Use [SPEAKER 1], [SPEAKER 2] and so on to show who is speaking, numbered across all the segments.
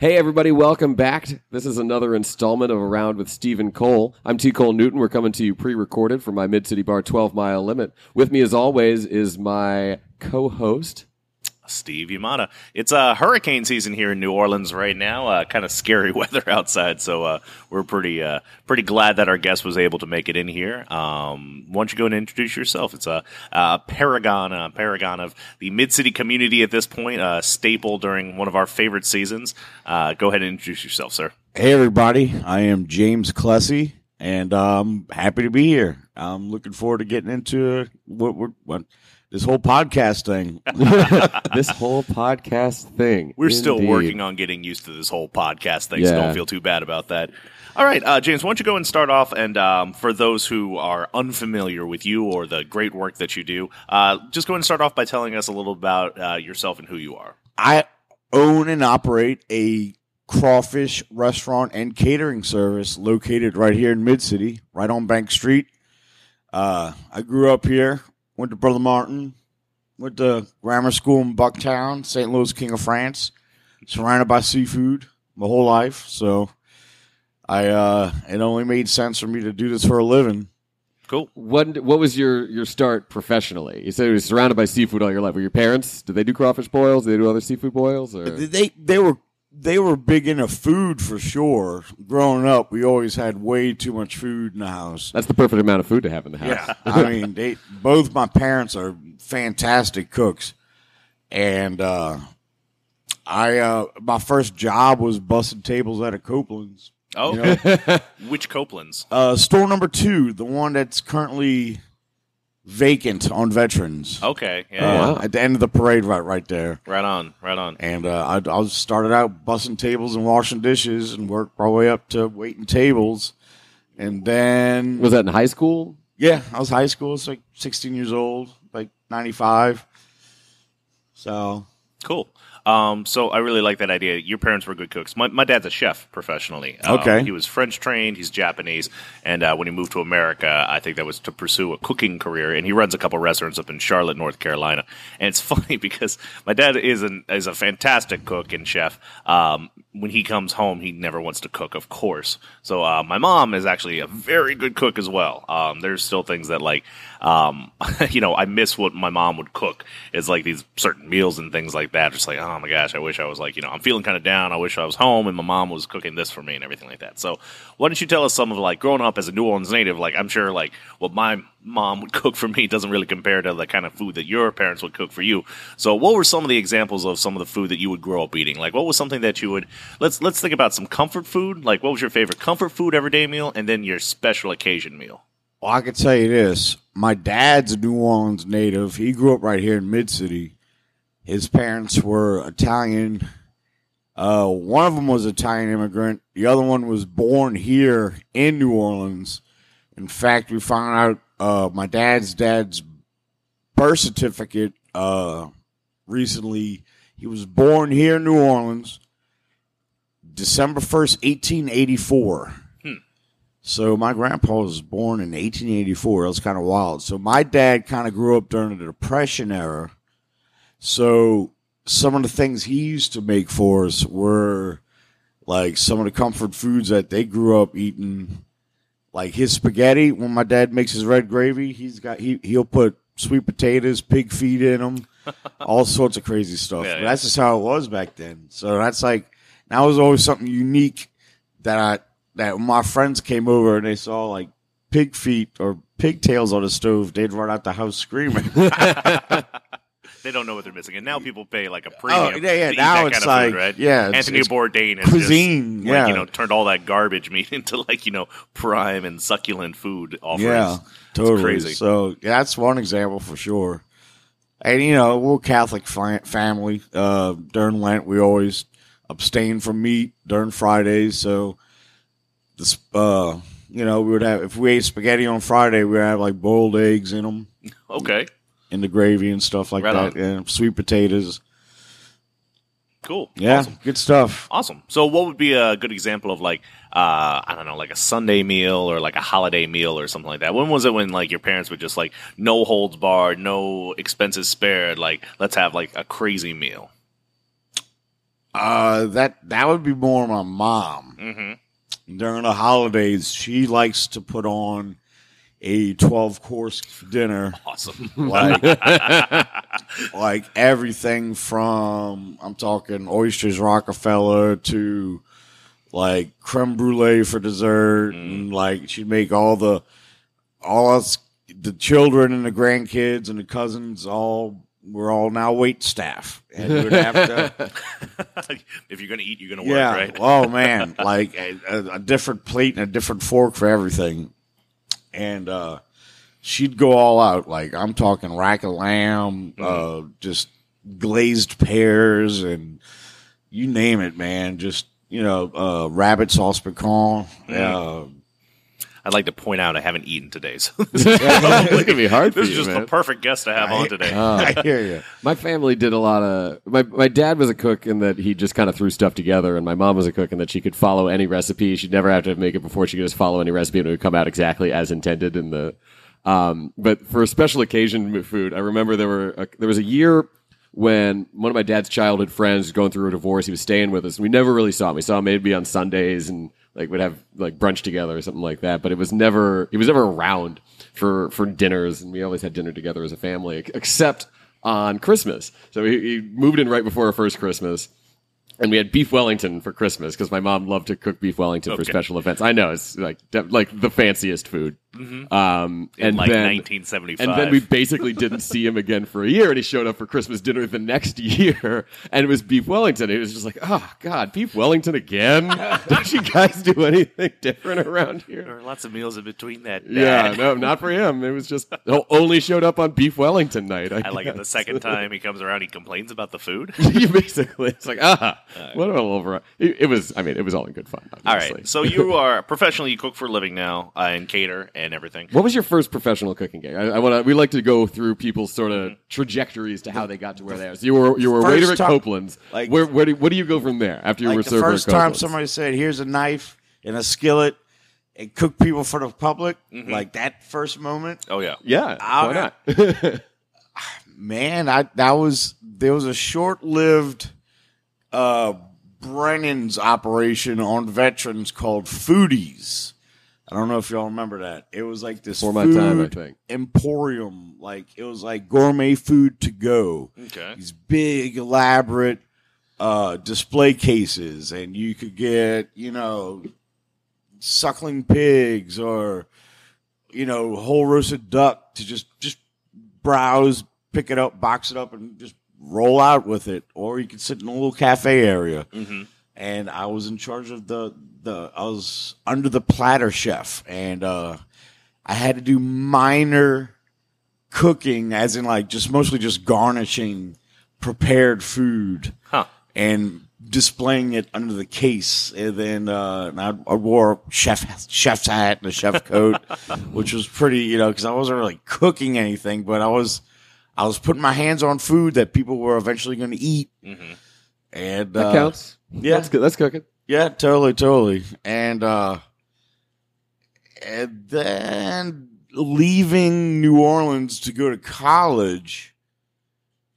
[SPEAKER 1] Hey, everybody, welcome back. This is another installment of Around with Stephen Cole. I'm T. Cole Newton. We're coming to you pre recorded from my Mid City Bar 12 mile limit. With me, as always, is my co host,
[SPEAKER 2] Steve Yamada. It's uh, hurricane season here in New Orleans right now. Uh, kind of scary weather outside, so uh, we're pretty uh, pretty glad that our guest was able to make it in here. Um, why don't you go and introduce yourself? It's a, a paragon, a paragon of the Mid City community at this point, a staple during one of our favorite seasons. Uh, go ahead and introduce yourself, sir.
[SPEAKER 3] Hey, everybody. I am James Clesi, and I'm happy to be here. I'm looking forward to getting into what, what, what this whole podcast thing.
[SPEAKER 1] this whole podcast thing.
[SPEAKER 2] We're still working on getting used to this whole podcast thing, so don't feel too bad about that. All right, uh, James, why don't you go and start off? And um, for those who are unfamiliar with you or the great work that you do, uh, just go and start off by telling us a little about uh, yourself and who you are.
[SPEAKER 3] I own and operate a crawfish restaurant and catering service located right here in Mid City, right on Bank Street. Uh, I grew up here, went to Brother Martin, went to grammar school in Bucktown, St. Louis, King of France, surrounded by seafood my whole life. So I, uh, it only made sense for me to do this for a living.
[SPEAKER 2] Cool.
[SPEAKER 1] What, what was your, your start professionally? You said you were surrounded by seafood all your life. Were your parents, did they do crawfish boils? Did they do other seafood boils? Or?
[SPEAKER 3] they they were they were big into food for sure. Growing up, we always had way too much food in the house.
[SPEAKER 1] That's the perfect amount of food to have in the house.
[SPEAKER 3] I mean, they both my parents are fantastic cooks, and uh, I uh, my first job was bussing tables at a Copeland's.
[SPEAKER 2] Oh,
[SPEAKER 3] You know?
[SPEAKER 2] which Copeland's?
[SPEAKER 3] uh, store number two, the one that's currently vacant on Veterans.
[SPEAKER 2] Okay, yeah,
[SPEAKER 3] Uh,
[SPEAKER 2] yeah.
[SPEAKER 1] wow.
[SPEAKER 3] At the end of the parade, right, right there.
[SPEAKER 2] right on, right on.
[SPEAKER 3] And uh, I, I started out bussing tables and washing dishes, and worked my way up to waiting tables. And then,
[SPEAKER 1] Was that in high school?
[SPEAKER 3] yeah, I was high school. It's like 16 years old, like 95. So
[SPEAKER 2] Cool. Um, so I really like that idea. Your parents were good cooks. My, my dad's a chef professionally. Um,
[SPEAKER 3] Okay.
[SPEAKER 2] He was French trained. He's Japanese. And uh, when he moved to America, I think that was to pursue a cooking career. And he runs a couple restaurants up in Charlotte, North Carolina. And it's funny because my dad is an is a fantastic cook and chef. Um, when he comes home, he never wants to cook, of course. So uh, my mom is actually a very good cook as well. Um, there's still things that like, um, you know, I miss what my mom would cook. Is like these certain meals and things like that. Just like, oh my gosh, I wish I was like, you know, I'm feeling kind of down. I wish I was home and my mom was cooking this for me and everything like that. So why don't you tell us some of like growing up as a New Orleans native? Like, I'm sure like what my mom would cook for me doesn't really compare to the kind of food that your parents would cook for you. So what were some of the examples of some of the food that you would grow up eating? Like, what was something that you would let's let's think about some comfort food. Like, what was your favorite comfort food everyday meal, and then your special occasion meal?
[SPEAKER 3] Well, I can tell you this: my dad's a New Orleans native. He grew up right here in Mid City. His parents were Italian. Uh, one of them was Italian immigrant. The other one was born here in New Orleans. In fact, we found out uh, my dad's dad's birth certificate uh, recently. He was born here in New Orleans, December first, eighteen eighty four. So my grandpa was born in 1884. That was kind of wild. So my dad kind of grew up during the Depression era. So some of the things he used to make for us were like some of the comfort foods that they grew up eating. Like his spaghetti, when my dad makes his red gravy, he's got he he'll put sweet potatoes, pig feet in them, all sorts of crazy stuff.
[SPEAKER 2] Yeah, yeah.
[SPEAKER 3] that's just how it was back then. So that's like that was always something unique that I that when my friends came over and they saw like pig feet or pigtails on the stove, they'd run out the house screaming.
[SPEAKER 2] They don't know what they're missing, and now people pay like a premium.
[SPEAKER 3] Oh, yeah, yeah,
[SPEAKER 2] to
[SPEAKER 3] now it's
[SPEAKER 2] of food,
[SPEAKER 3] like-
[SPEAKER 2] right?
[SPEAKER 3] yeah, it's-
[SPEAKER 2] Anthony
[SPEAKER 3] it's
[SPEAKER 2] Bourdain has
[SPEAKER 3] cuisine,
[SPEAKER 2] just,
[SPEAKER 3] yeah.
[SPEAKER 2] like, you know, turned all that garbage meat into like you know prime and succulent food offerings.
[SPEAKER 3] yeah, totally.
[SPEAKER 2] crazy.
[SPEAKER 3] So that's one example for sure. And you know, we're Catholic family. Uh, during Lent, we always abstain from meat during Fridays. So this, uh, you know, we would have if we ate spaghetti on Friday, we would have like boiled eggs in them.
[SPEAKER 2] Okay,
[SPEAKER 3] in the gravy and stuff like
[SPEAKER 2] Right
[SPEAKER 3] that. And sweet potatoes.
[SPEAKER 2] cool.
[SPEAKER 3] Yeah,
[SPEAKER 2] Awesome.
[SPEAKER 3] good stuff.
[SPEAKER 2] Awesome. So, what would be a good example of like, uh, I don't know, like a Sunday meal or like a holiday meal or something like that? When was it when like your parents would just like no holds barred, no expenses spared, like let's have like a crazy meal?
[SPEAKER 3] Uh, that that would be more my mom.
[SPEAKER 2] Mm-hmm.
[SPEAKER 3] During the holidays, she likes to put on a twelve course dinner,
[SPEAKER 2] Awesome.
[SPEAKER 3] like like everything from I'm talking oysters Rockefeller to like creme brulee for dessert, mm. and like she'd make all the all us the children and the grandkids and the cousins all we're all now wait staff, and we would have to.
[SPEAKER 2] if you're gonna eat, you're gonna work,
[SPEAKER 3] Yeah.
[SPEAKER 2] right?
[SPEAKER 3] Oh man, like a, a different plate and a different fork for everything, and uh, she'd go all out. Like I'm talking rack of lamb, uh, just glazed pears, and you name it, man. Just you know, uh, rabbit sauce piquant. Uh,
[SPEAKER 2] I'd like to point out I haven't eaten today, so
[SPEAKER 1] it's gonna be hard
[SPEAKER 2] this
[SPEAKER 1] you,
[SPEAKER 2] is just
[SPEAKER 1] man.
[SPEAKER 2] the perfect guest to have on today.
[SPEAKER 3] I hear you.
[SPEAKER 1] My family did a lot of. My my dad was a cook in that he just kind of threw stuff together, and my mom was a cook in that she could follow any recipe. She'd never have to make it before. She could just follow any recipe, and it would come out exactly as intended. In the, um, but for a special occasion food, I remember there were a, there was a year when one of my dad's childhood friends was going through a divorce. He was staying with us. and We never really saw him. We saw him maybe on Sundays and like would have like brunch together or something like that. But it was never he was never around for for dinners, and we always had dinner together as a family, except on Christmas. So he, he moved in right before our first Christmas. And we had beef Wellington for Christmas because my mom loved to cook beef Wellington for special events. I know it's like like the fanciest food. Um,
[SPEAKER 2] In
[SPEAKER 1] and
[SPEAKER 2] like
[SPEAKER 1] then
[SPEAKER 2] 1975.
[SPEAKER 1] and then we basically didn't see him again for a year, and he showed up for Christmas dinner the next year, and it was beef Wellington. It was just like, oh God, beef Wellington again? Don't you guys do anything different around
[SPEAKER 2] there
[SPEAKER 1] here?
[SPEAKER 2] are lots of meals in between that.
[SPEAKER 1] Yeah, no, not for him. It was just only showed up on beef Wellington night. I,
[SPEAKER 2] I like it. The second time he comes around, he complains about the food.
[SPEAKER 1] you basically, it's like, ah, what a little over. It, it was, I mean, it was all in good fun.
[SPEAKER 2] All
[SPEAKER 1] Obviously.
[SPEAKER 2] right. So you are professionally you cook for a living now uh, and cater and everything.
[SPEAKER 1] What was your first professional cooking gig? I, I want to. We like to go through people's sort of trajectories to how they got to where they are. So you were you were a
[SPEAKER 3] First
[SPEAKER 1] waiter at
[SPEAKER 3] time-
[SPEAKER 1] Copeland's.
[SPEAKER 3] like-
[SPEAKER 1] where where do, what do you go from there after you were
[SPEAKER 3] Like the
[SPEAKER 1] server
[SPEAKER 3] first
[SPEAKER 1] at
[SPEAKER 3] time
[SPEAKER 1] Copeland's?
[SPEAKER 3] somebody said, "Here's a knife and a skillet," and cook people for the public, like that first moment.
[SPEAKER 2] Oh yeah.
[SPEAKER 1] yeah,
[SPEAKER 3] I'll-
[SPEAKER 1] why not?
[SPEAKER 3] man, I that was there was a short lived uh Brennan's operation on veterans called Foodies. I don't know if y'all remember that. It was like this
[SPEAKER 1] Before my
[SPEAKER 3] food
[SPEAKER 1] time, I think.
[SPEAKER 3] emporium. Like it was like gourmet food to go.
[SPEAKER 2] Okay.
[SPEAKER 3] These big elaborate uh display cases and you could get, you know, suckling pigs or you know, whole roasted duck to just just browse, pick it up, box it up, and just roll out with it. Or you could sit in a little cafe area.
[SPEAKER 2] Mhm.
[SPEAKER 3] And I was in charge of the the I was under the platter chef, and uh, I had to do minor cooking, as in like just mostly just garnishing prepared food
[SPEAKER 2] Huh.
[SPEAKER 3] and displaying it under the case. And then uh, and I, I wore a chef chef's hat and a chef coat, which was pretty, you know, because I wasn't really cooking anything, but I was I was putting my hands on food that people were eventually going to eat.
[SPEAKER 2] Mhm.
[SPEAKER 3] And
[SPEAKER 1] that
[SPEAKER 3] uh,
[SPEAKER 1] counts.
[SPEAKER 3] yeah.
[SPEAKER 1] that's good. That's cooking.
[SPEAKER 3] Yeah, totally, totally. And uh and then leaving New Orleans to go to college,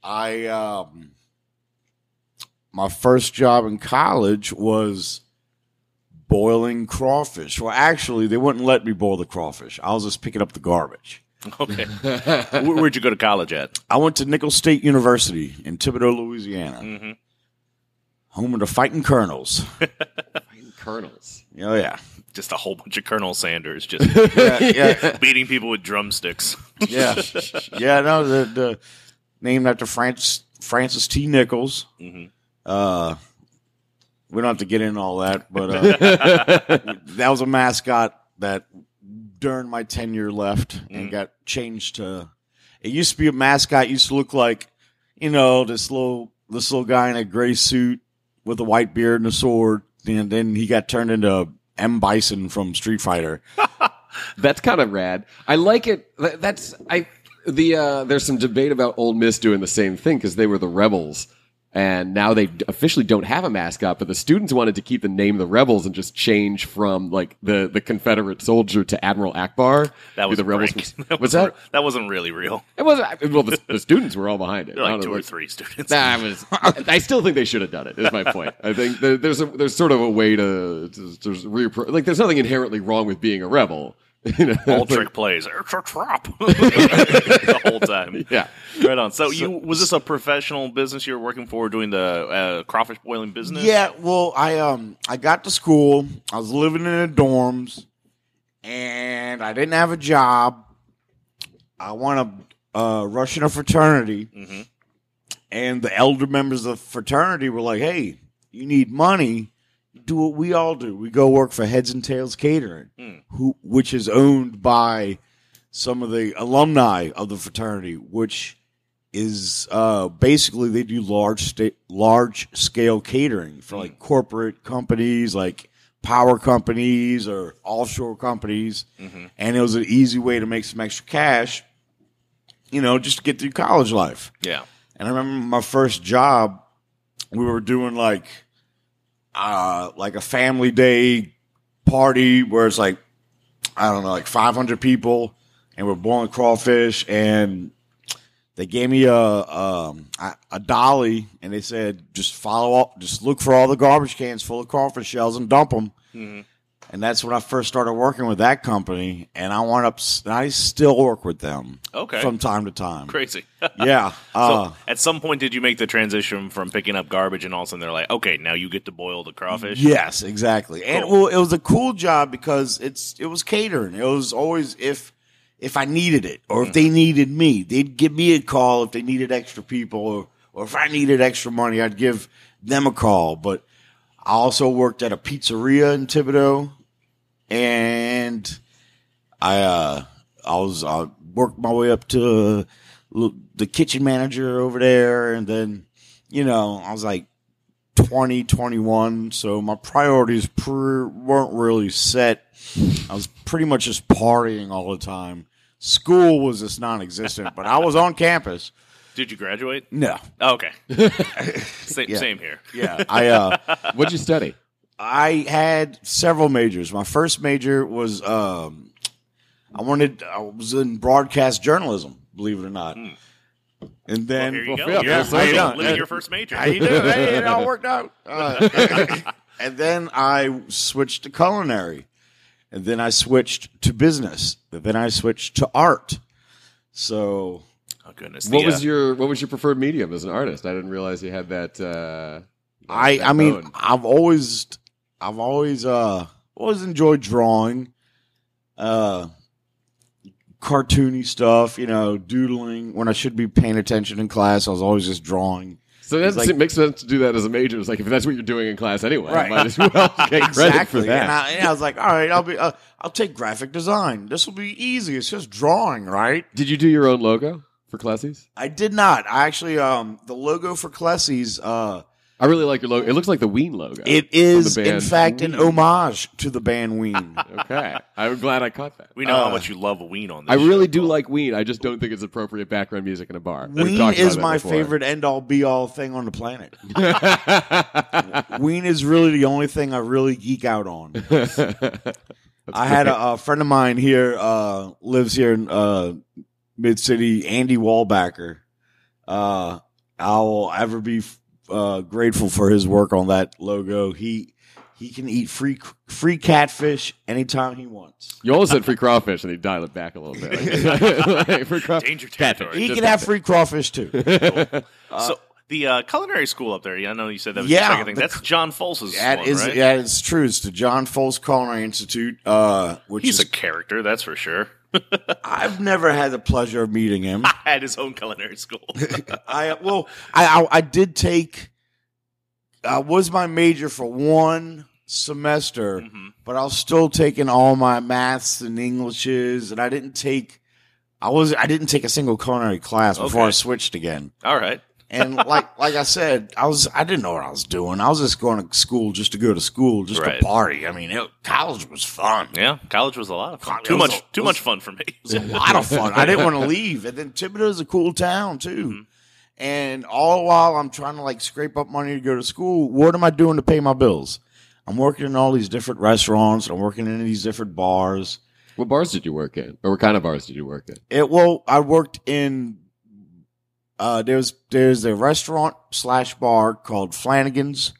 [SPEAKER 3] I um my first job in college was boiling crawfish. Well, actually, they wouldn't let me boil the crawfish. I was just picking up the garbage.
[SPEAKER 2] Okay. Where, where'd you go to college at?
[SPEAKER 3] I went to Nicholls State University in Thibodaux, Louisiana,
[SPEAKER 2] hmm
[SPEAKER 3] home of the Fighting Colonels.
[SPEAKER 1] fighting colonels.
[SPEAKER 3] Oh yeah,
[SPEAKER 2] Just a whole bunch of Colonel Sanders just
[SPEAKER 3] yeah, yeah.
[SPEAKER 2] beating people with drumsticks.
[SPEAKER 3] yeah, yeah. No, the, the named after Francis Francis T. Nicholls.
[SPEAKER 2] Mhm.
[SPEAKER 3] Uh, we don't have to get into all that, but uh, that was a mascot that during my tenure left and
[SPEAKER 2] Mhm.
[SPEAKER 3] got changed to. It used to be a mascot. Used to look like, you know, this little this little guy in a gray suit with a white beard and a sword, and then he got turned into M Bison from Street Fighter.
[SPEAKER 1] That's kind of rad. I like it. That's I. The uh, there's some debate about Ole Miss doing the same thing because they were the rebels and now they officially don't have a mascot. But the students wanted to keep the name of the rebels and just change from like the the Confederate soldier to Admiral Ackbar.
[SPEAKER 2] That was
[SPEAKER 1] the rebels. Was,
[SPEAKER 2] That
[SPEAKER 1] was that?
[SPEAKER 2] That wasn't really real.
[SPEAKER 1] It wasn't well. The, the students were all behind it.
[SPEAKER 2] They're like two
[SPEAKER 1] know,
[SPEAKER 2] or three students.
[SPEAKER 1] Nah, I was. I still think they should have done it. Is my point. I think there, there's a, there's sort of a way to, to there's repro- like there's nothing inherently wrong with being a rebel. You know?
[SPEAKER 2] All trick plays. It's a trap the whole time.
[SPEAKER 1] Yeah.
[SPEAKER 2] Right on. So, you was this a professional business you were working for, doing the uh, crawfish boiling business?
[SPEAKER 3] Yeah, well, I um I got to school. I was living in the dorms, and I didn't have a job. I want to uh, rush in a fraternity,
[SPEAKER 2] Mhm.
[SPEAKER 3] and the elder members of the fraternity were like, "Hey, you need money? Do what we all do. We go work for Heads and Tails Catering,
[SPEAKER 2] Hmm.
[SPEAKER 3] who which is owned by some of the alumni of the fraternity, which." is uh, basically they do large sta- large scale catering for like corporate companies like power companies or offshore companies
[SPEAKER 2] Mhm.
[SPEAKER 3] and it was an easy way to make some extra cash you know just to get through college life
[SPEAKER 2] Yeah.
[SPEAKER 3] and i remember my first job we were doing like uh like a family day party where it's like i don't know like 500 people and we're boiling crawfish and they gave me a um, a, a dolly and they said just follow up, just look for all the garbage cans full of crawfish shells and dump them.
[SPEAKER 2] Mhm.
[SPEAKER 3] And that's when I first started working with that company, and I wound up. I still work with them
[SPEAKER 2] Okay.
[SPEAKER 3] from time to time.
[SPEAKER 2] Crazy.
[SPEAKER 3] Yeah, uh,
[SPEAKER 2] so, at some point, did you make the transition from picking up garbage and all of a sudden they're like, okay, now you get to boil the crawfish?
[SPEAKER 3] Yes, exactly. And well, it was a cool job because it's it was catering. It was always if if I needed it or if they needed me, they'd give me a call if they needed extra people or or if I needed extra money, I'd give them a call. But I also worked at a pizzeria in Thibodaux and I uh I was I worked my way up to uh, the kitchen manager over there and then you know, I was like 20, 21. So my priorities pr- weren't really set. I was pretty much just partying all the time. School was just non existent, but I was on campus.
[SPEAKER 2] Did you graduate?
[SPEAKER 3] No.
[SPEAKER 2] Oh, okay. same,
[SPEAKER 3] Yeah.
[SPEAKER 2] same here.
[SPEAKER 3] Yeah. I, uh,
[SPEAKER 1] What'd you study?
[SPEAKER 3] I had several majors. My first major was, um, I wanted, I was in broadcast journalism, believe it or not. And
[SPEAKER 2] Well,
[SPEAKER 3] then,
[SPEAKER 2] here you go.
[SPEAKER 1] yeah,
[SPEAKER 2] You're
[SPEAKER 1] full circle.
[SPEAKER 2] living, living your first major.
[SPEAKER 3] How you doing? Hey, it all worked out. Uh, and then I switched to culinary. And then I switched to business. And then I switched to art. So
[SPEAKER 2] goodness.
[SPEAKER 1] What
[SPEAKER 2] The,
[SPEAKER 1] was
[SPEAKER 2] uh,
[SPEAKER 1] your What was your preferred medium as an artist? I didn't realize you had that. Uh,
[SPEAKER 3] I
[SPEAKER 1] that
[SPEAKER 3] I mean
[SPEAKER 1] bone.
[SPEAKER 3] I've always I've always uh always enjoyed drawing. Uh cartoony stuff, you know, doodling when I should be paying attention in class. I was always just drawing.
[SPEAKER 1] so that
[SPEAKER 3] like-
[SPEAKER 1] it makes sense to do that as a major. It's like if that's what you're doing in class anyway,
[SPEAKER 3] Right.
[SPEAKER 1] might as well get credit for that.
[SPEAKER 3] And I, and I was like, all right, I'll be, uh, I'll take graphic design. This will be easy. It's just drawing, right?
[SPEAKER 1] Did you do your own logo for Clesi's?
[SPEAKER 3] I did not. I actually, um, the logo for Clesi's, uh,
[SPEAKER 1] I really like your logo. It looks like the Ween logo.
[SPEAKER 3] it
[SPEAKER 1] from
[SPEAKER 3] is
[SPEAKER 1] the
[SPEAKER 3] in
[SPEAKER 1] band
[SPEAKER 3] fact an homage to the band Ween.
[SPEAKER 1] Okay, I'm glad I caught that.
[SPEAKER 2] we know how
[SPEAKER 3] uh,
[SPEAKER 2] much you love Ween on this
[SPEAKER 1] I really
[SPEAKER 2] show,
[SPEAKER 1] do
[SPEAKER 2] Paul.
[SPEAKER 1] like Ween. I just don't think it's appropriate background music in a bar. We've
[SPEAKER 3] Ween is my
[SPEAKER 1] before.
[SPEAKER 3] favorite end all be all thing on the planet. Ween is really the only thing I really geek out on. I had a, a friend of mine here, uh, lives here in uh, Mid City, Andy Wallbacker. Uh, I'll ever be uh, grateful for his work on that logo. He he can eat free free catfish anytime he wants.
[SPEAKER 1] You almost said free crawfish, and he dialed it back a little bit. Like, free craw-
[SPEAKER 2] Danger territory.
[SPEAKER 3] He can have free crawfish too.
[SPEAKER 2] so the uh, culinary school up there. Yeah, I know you said that was
[SPEAKER 3] Yeah,
[SPEAKER 2] your second thing.
[SPEAKER 3] the-
[SPEAKER 2] That's John Folse's
[SPEAKER 3] That
[SPEAKER 2] one,
[SPEAKER 3] is
[SPEAKER 2] right?
[SPEAKER 3] that is true. It's the John Folse Culinary Institute, uh, which
[SPEAKER 2] He's
[SPEAKER 3] is
[SPEAKER 2] a character, that's for sure.
[SPEAKER 3] I've never had the pleasure of meeting him.
[SPEAKER 2] At his own culinary school.
[SPEAKER 3] I well, I, I I did take. I was my major for one semester,
[SPEAKER 2] Mhm.
[SPEAKER 3] but I was still taking all my maths and Englishes, and I didn't take. I was I didn't take a single culinary class before
[SPEAKER 2] Okay.
[SPEAKER 3] I switched again.
[SPEAKER 2] All right.
[SPEAKER 3] And like like I said, I was I didn't know what I was doing. I was just going to school just to go to school, just
[SPEAKER 2] Right.
[SPEAKER 3] to party. I mean, it, college was fun.
[SPEAKER 2] Yeah, college was a lot of fun.
[SPEAKER 3] It
[SPEAKER 2] Too
[SPEAKER 3] was
[SPEAKER 2] much,
[SPEAKER 3] a-
[SPEAKER 2] too
[SPEAKER 3] it
[SPEAKER 2] much fun for me.
[SPEAKER 3] It was a lot of fun. I didn't want to leave. And then Thibodaux's a cool town too. Mm-hmm. And all the while I'm trying to like scrape up money to go to school, what am I doing to pay my bills? I'm working in all these different restaurants. I'm working in these different bars.
[SPEAKER 1] What bars did you work in, or what kind of bars did you work in?
[SPEAKER 3] It well, I worked in. Uh, there's there's a restaurant slash bar called Flanagan's,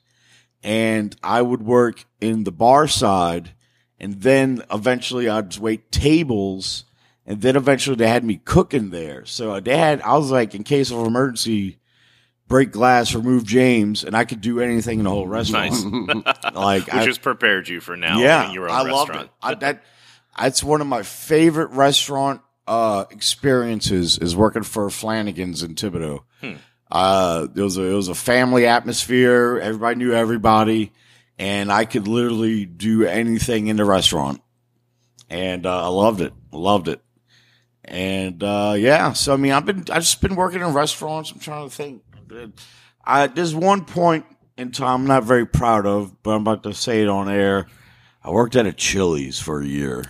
[SPEAKER 3] and I would work in the bar side, and then eventually I'd wait tables, and then eventually they had me cooking there. So they had I was like, in case of emergency, break glass, remove James, and I could do anything in the whole restaurant.
[SPEAKER 2] Nice.
[SPEAKER 3] Like
[SPEAKER 2] Which
[SPEAKER 3] I,
[SPEAKER 2] has prepared you for now
[SPEAKER 3] yeah,
[SPEAKER 2] owning your own
[SPEAKER 3] I
[SPEAKER 2] restaurant.
[SPEAKER 3] loved it. I, that that's one of my favorite restaurant uh, experiences is working for Flanagan's in Thibodaux.
[SPEAKER 2] Hmm.
[SPEAKER 3] Uh, it was a it was a family atmosphere. Everybody knew everybody, and I could literally do anything in the restaurant, and uh, I loved it. Loved it. And uh, yeah, so I mean, I've been I've just been working in restaurants. I'm trying to think. I, there's one point in time I'm not very proud of, but I'm about to say it on air. I worked at a Chili's for a year.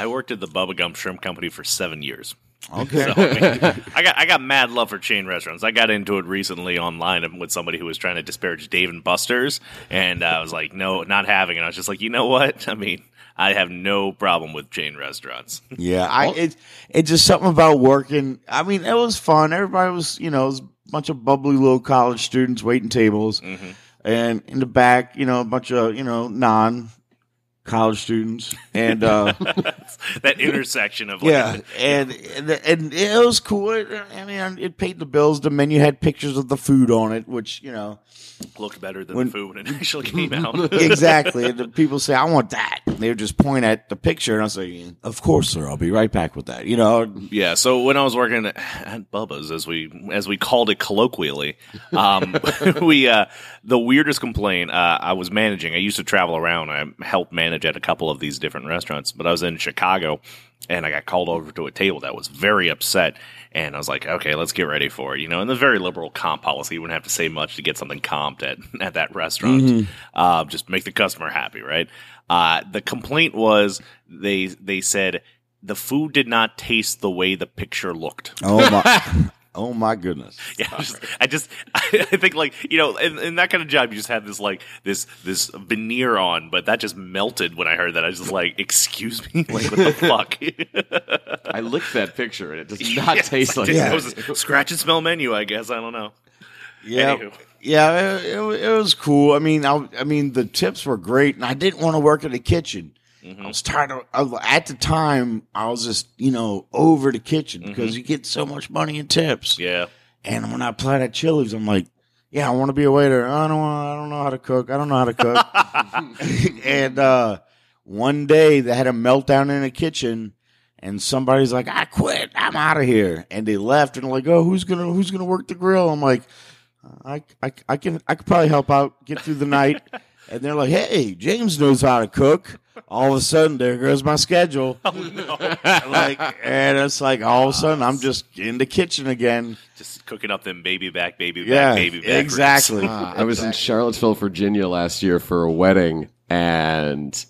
[SPEAKER 2] I worked at the Bubba Gump Shrimp Company for seven years.
[SPEAKER 3] Okay.
[SPEAKER 2] So, I, mean, I got I got mad love for chain restaurants. I got into it recently online with somebody who was trying to disparage Dave and Buster's, and I was like, no, not having it. I was just like, you know what? I mean, I have no problem with chain restaurants.
[SPEAKER 3] yeah, I it it's just something about working. I mean, it was fun. Everybody was, you know, it was a bunch of bubbly little college students waiting tables,
[SPEAKER 2] Mhm.
[SPEAKER 3] and in the back, you know, a bunch of you know non college students, and uh,
[SPEAKER 2] that intersection of like,
[SPEAKER 3] yeah, and, and and it was cool. I mean, it paid the bills. The menu had pictures of the food on it, which you know.
[SPEAKER 2] Looked better than
[SPEAKER 3] When-
[SPEAKER 2] the food when it actually came out.
[SPEAKER 3] exactly. The people say, I want that. And they would just point at the picture and I say, Of course, sir, I'll be right back with that. You know,
[SPEAKER 2] Yeah, so when I was working at Bubba's, as we as we called it colloquially, um, we uh, the weirdest complaint uh, I was managing. I used to travel around. I helped manage at a couple of these different restaurants, but I was in Chicago, and I got called over to a table that was very upset. And I was like, okay, let's get ready for it. You know, and the very liberal comp policy. You wouldn't have to say much to get something comped at, at that restaurant. Uh, just make the customer happy, right? Uh, the complaint was they they said the food did not taste the way the picture looked.
[SPEAKER 3] oh my, oh my goodness.
[SPEAKER 2] Yeah, I just, I just, I think like you know, in, in that kind of job, you just have this like this this veneer on, but that just melted when I heard that. I was just like, excuse me, like what the fuck?
[SPEAKER 1] I licked that picture and it does not
[SPEAKER 2] Yeah,
[SPEAKER 1] taste like
[SPEAKER 3] Yeah.
[SPEAKER 2] It was a scratch and smell menu, I guess. I don't know.
[SPEAKER 3] Yeah.
[SPEAKER 2] Anywho.
[SPEAKER 3] Yeah, it, it, it was cool. I mean, I, I mean, the tips were great, and I didn't want to work in the kitchen. I was tired of. At the time, I was just, you know, over the kitchen because you get so much money in tips.
[SPEAKER 2] Yeah,
[SPEAKER 3] And when I applied at Chili's, I'm like, yeah, I want to be a waiter. I don't want, I don't know how to cook. I don't know how to cook. and uh, one day they had a meltdown in the kitchen and somebody's like, I quit. I'm out of here. And they left and like, oh, who's gonna who's gonna work the grill? I'm like, I, I, I can I could probably help out, get through the night. And they're like, hey, James knows how to cook. All of a sudden, there goes my schedule. like, and it's like all of a sudden, I'm just in the kitchen again.
[SPEAKER 2] just cooking up them baby back, baby back,
[SPEAKER 3] Yeah,
[SPEAKER 2] baby back.
[SPEAKER 3] exactly.
[SPEAKER 1] Uh, I was in Charlottesville, Virginia last year for a wedding, and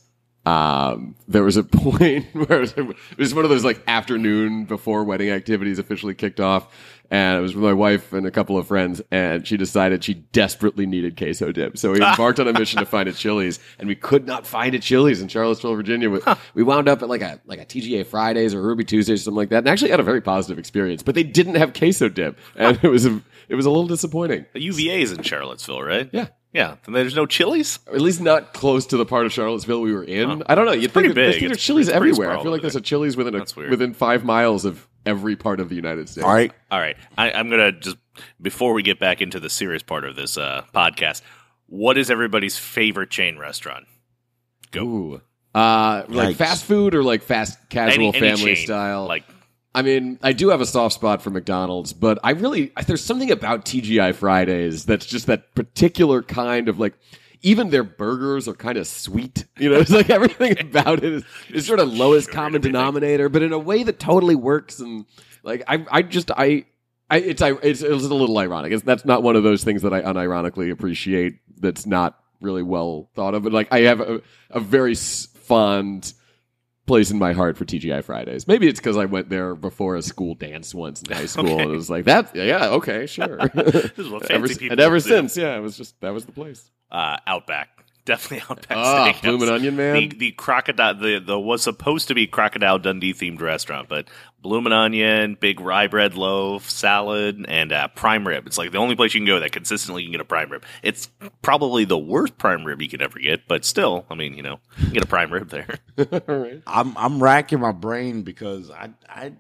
[SPEAKER 1] um, there was a point where it was one of those like afternoon before wedding activities officially kicked off. And it was with my wife and a couple of friends, and she decided she desperately needed queso dip. So we embarked on a mission to find a Chili's, and we could not find a Chili's in Charlottesville, Virginia. We- We wound up at like a like a TGI Fridays or Ruby Tuesdays or something like that, and actually had a very positive experience. But they didn't have queso dip, and it was a, it was a little disappointing.
[SPEAKER 2] The UVA is in Charlottesville, right?
[SPEAKER 1] Yeah.
[SPEAKER 2] yeah. And there's no Chili's.
[SPEAKER 1] At least not close to the part of Charlottesville we were in. Oh. I don't know. You'd
[SPEAKER 2] pretty
[SPEAKER 1] think that-
[SPEAKER 2] big.
[SPEAKER 1] think there's
[SPEAKER 2] It's-
[SPEAKER 1] Chili's
[SPEAKER 2] it's
[SPEAKER 1] everywhere. I feel like there's a Chili's within a, within five miles of every part of the United States.
[SPEAKER 3] All right.
[SPEAKER 2] All right, I, I'm gonna just before we get back into the serious part of this uh, podcast. What is everybody's favorite chain restaurant? Go.
[SPEAKER 1] Ooh. Uh, like
[SPEAKER 3] Yikes.
[SPEAKER 1] fast food or like fast casual
[SPEAKER 2] Any- any
[SPEAKER 1] family
[SPEAKER 2] chain,
[SPEAKER 1] style.
[SPEAKER 2] Like
[SPEAKER 1] I mean, I do have a soft spot for McDonald's, but I really there's something about TGI Fridays that's just that particular kind of like. Even their burgers are kind of sweet. You know, it's like everything about it is, is sort of lowest
[SPEAKER 2] Sugar
[SPEAKER 1] common denominator, but in a way that totally works. And like, I, I just, I, I it's, I, it's, it's a little ironic. It's, that's not one of those things that I unironically appreciate. That's not really well thought of. But like, I have a, a very fond place in my heart for TGI Fridays. Maybe it's because I went there before a school dance once in high school, and it was like that. Yeah, okay, sure.
[SPEAKER 2] This is what
[SPEAKER 1] ever,
[SPEAKER 2] people
[SPEAKER 1] and ever
[SPEAKER 2] do.
[SPEAKER 1] since, yeah, it was just that was the place.
[SPEAKER 2] uh, Outback. Definitely Outback
[SPEAKER 1] Ah,
[SPEAKER 2] Steakhouse.
[SPEAKER 1] Bloomin' Onion Man.
[SPEAKER 2] The, the crocodile, the, the was supposed to be Crocodile Dundee themed restaurant, but Bloomin' Onion, big rye bread loaf, salad, and uh, prime rib. It's like the only place you can go that consistently you can get a prime rib. It's probably the worst prime rib you could ever get, but still, I mean, you know, you get a prime rib there.
[SPEAKER 1] All right.
[SPEAKER 3] I'm I'm racking my brain because I I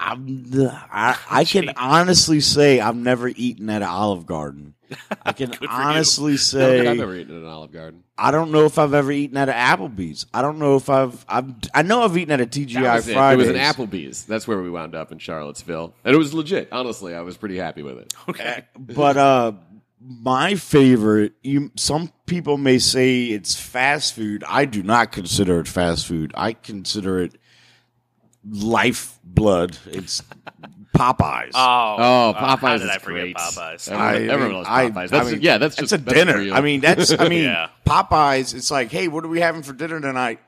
[SPEAKER 3] I'm I, I can honestly say I've never eaten at an Olive Garden. I can honestly say
[SPEAKER 1] I've never eaten at an Olive Garden.
[SPEAKER 3] I don't know if I've ever eaten at an Applebee's. I don't know if I've I've I know I've eaten at a TGI
[SPEAKER 1] That was it. It was an Applebee's. That's where we wound up in Charlottesville, and it was legit. Honestly, I was pretty happy with it.
[SPEAKER 2] Okay.
[SPEAKER 3] but uh my favorite you some people may say it's fast food i do not consider it fast food i consider it life blood it's popeyes
[SPEAKER 2] Oh,
[SPEAKER 1] Oh,
[SPEAKER 2] uh, how
[SPEAKER 1] Popeyes
[SPEAKER 2] did
[SPEAKER 1] is
[SPEAKER 2] I forget
[SPEAKER 1] great.
[SPEAKER 2] Popeyes?
[SPEAKER 1] Everyone,
[SPEAKER 3] I
[SPEAKER 1] everyone
[SPEAKER 3] mean,
[SPEAKER 1] loves
[SPEAKER 3] I-
[SPEAKER 1] Popeyes.
[SPEAKER 3] I
[SPEAKER 1] That's
[SPEAKER 3] mean,
[SPEAKER 1] yeah, that's
[SPEAKER 3] it's
[SPEAKER 1] just
[SPEAKER 3] a
[SPEAKER 1] that's
[SPEAKER 3] dinner.
[SPEAKER 1] real.
[SPEAKER 3] I mean, that's I mean,
[SPEAKER 2] Yeah.
[SPEAKER 3] Popeyes. It's like, hey, what are we having for dinner tonight?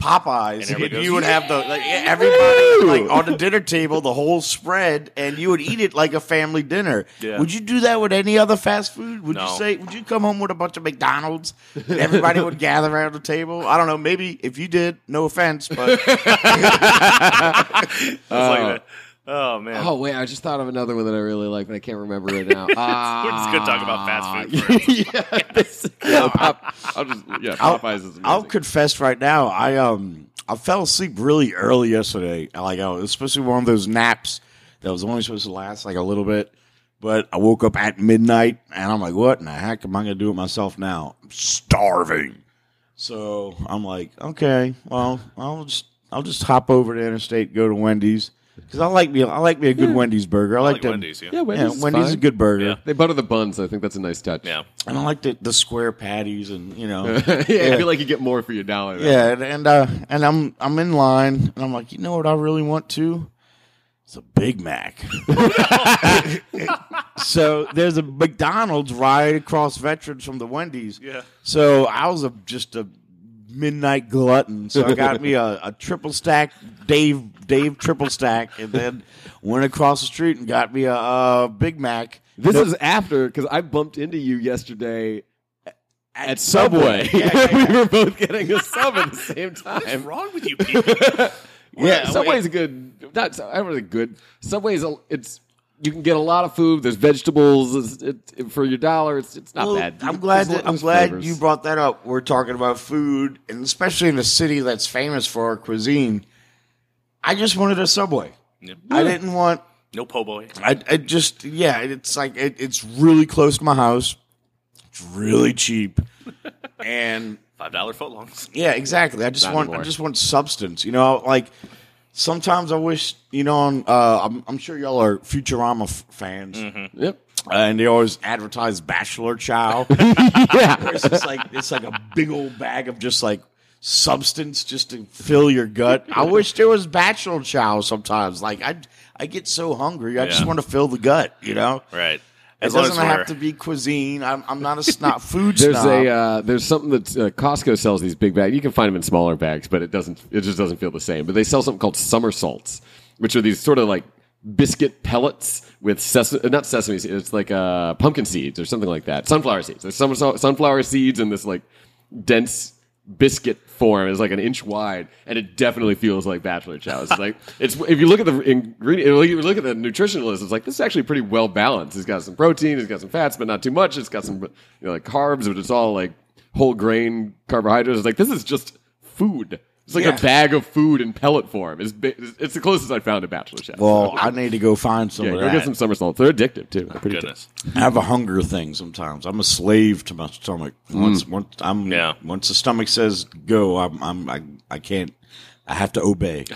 [SPEAKER 3] Popeyes.
[SPEAKER 2] And everybody
[SPEAKER 3] And you
[SPEAKER 2] goes,
[SPEAKER 3] would have the like, everybody like on the dinner table, the whole spread, and you would eat it like a family dinner.
[SPEAKER 2] Yeah.
[SPEAKER 3] Would you do that with any other fast food? Would you say? Would you come home with a bunch of McDonald's? And everybody would gather around the table. I don't know. Maybe if you did, no offense, but
[SPEAKER 2] It's like that. Uh, Oh man.
[SPEAKER 1] Oh wait, I just thought of another one that I really like, but I can't remember it now.
[SPEAKER 2] We're just gonna talk about fast food
[SPEAKER 1] Ah, yeah, this- yeah, Pop, I'll just yeah,
[SPEAKER 3] I'll-
[SPEAKER 1] Popeyes is amazing.
[SPEAKER 3] I'll confess right now, I um I fell asleep really early yesterday. Like I was especially one of those naps that was only supposed to last like a little bit. But I woke up at midnight and I'm like, what in the heck am I gonna do with myself now? I'm starving. So I'm like, okay, well, I'll just I'll just hop over to Interstate, go to Wendy's because I like me I like me a good Wendy's burger. I
[SPEAKER 2] I
[SPEAKER 3] like,
[SPEAKER 2] like Wendy's. Yeah.
[SPEAKER 1] yeah,
[SPEAKER 3] Yeah,
[SPEAKER 1] Wendy's, is
[SPEAKER 3] Wendy's is a
[SPEAKER 1] fine.
[SPEAKER 3] good burger,
[SPEAKER 2] Yeah.
[SPEAKER 1] They butter the buns. I think that's a nice touch.
[SPEAKER 2] Yeah.
[SPEAKER 3] and I like the the square patties and you know.
[SPEAKER 1] yeah, I feel like you get more for your dollar. there.
[SPEAKER 3] Yeah, and and, uh, and I'm I'm in line, and I'm like, you know what I really want to? It's a Big Mac. so there's a McDonald's right across Veterans from the Wendy's.
[SPEAKER 2] Yeah.
[SPEAKER 3] So I was a, just a midnight glutton. So I got me a, a triple stack, Dave Dave triple stack, and then went across the street and got me a, a Big Mac.
[SPEAKER 1] This
[SPEAKER 3] No-
[SPEAKER 1] is after because I bumped into you yesterday at
[SPEAKER 3] Subway.
[SPEAKER 1] Subway.
[SPEAKER 3] Yeah, yeah, yeah.
[SPEAKER 1] we were both getting a sub at the same time.
[SPEAKER 2] What's wrong with you people?
[SPEAKER 3] Yeah,
[SPEAKER 1] Subway's a good. Not I don't really good. Subway's a, it's you can get a lot of food. There's vegetables it's, it, for your dollar. It's it's not
[SPEAKER 3] Well,
[SPEAKER 1] bad.
[SPEAKER 3] I'm glad that I'm glad
[SPEAKER 1] flavors.
[SPEAKER 3] you brought that up. We're talking about food, and especially in a city that's famous for our cuisine. I just wanted a Subway.
[SPEAKER 2] Yeah.
[SPEAKER 3] I didn't want.
[SPEAKER 2] No po' boy.
[SPEAKER 3] I, I just yeah. It's like it, it's really close to my house. It's really cheap, and
[SPEAKER 2] Five dollar footlongs.
[SPEAKER 3] yeah, exactly. I just
[SPEAKER 1] Not
[SPEAKER 3] want
[SPEAKER 1] anymore.
[SPEAKER 3] I just want substance. You know, like sometimes I wish you know. On, uh, I'm, I'm sure y'all are Futurama f- fans,
[SPEAKER 1] Yep.
[SPEAKER 3] uh, and they always advertise Bachelor Chow.
[SPEAKER 1] yeah.
[SPEAKER 3] It's just like it's like a big old bag of just like substance just to fill your gut. I wish there was bachelor chow sometimes. Like I I get so hungry, I just
[SPEAKER 2] Yeah.
[SPEAKER 3] want to fill the gut. You know,
[SPEAKER 2] Right.
[SPEAKER 3] It
[SPEAKER 2] As long
[SPEAKER 3] doesn't have to be cuisine. I'm I'm not a snob food
[SPEAKER 1] There's
[SPEAKER 3] snob.
[SPEAKER 1] a uh, there's something that uh, Costco sells these big bags. You can find them in smaller bags, but it doesn't. It just doesn't feel the same. But they sell something called somersaults, which are these sort of like biscuit pellets with sesame, not sesame seeds. It's like uh, pumpkin seeds or something like that. Sunflower seeds. There's somersault, sunflower seeds in this like dense biscuit form. is like an inch wide, and it definitely feels like bachelor chow. It's like it's if you look at the ingredient, if you look at the nutritional list, it's like this is actually pretty well balanced. It's got some protein, it's got some fats, but not too much. It's got some you know like carbs, but it's all like whole grain carbohydrates. It's like this is just food. It's like
[SPEAKER 3] Yeah.
[SPEAKER 1] a bag of food in pellet form. It's it's the closest I found to bachelor chow.
[SPEAKER 3] well, I need to go find some
[SPEAKER 1] yeah,
[SPEAKER 3] of
[SPEAKER 1] go
[SPEAKER 3] that.
[SPEAKER 1] get some summer somersaults. They're addictive too. They're pretty
[SPEAKER 2] Goodness.
[SPEAKER 3] I have a hunger thing sometimes. I'm a slave to my stomach. Once mm. once I'm
[SPEAKER 2] Yeah.
[SPEAKER 3] once the stomach says go, I'm I'm I, I can't. I have to obey.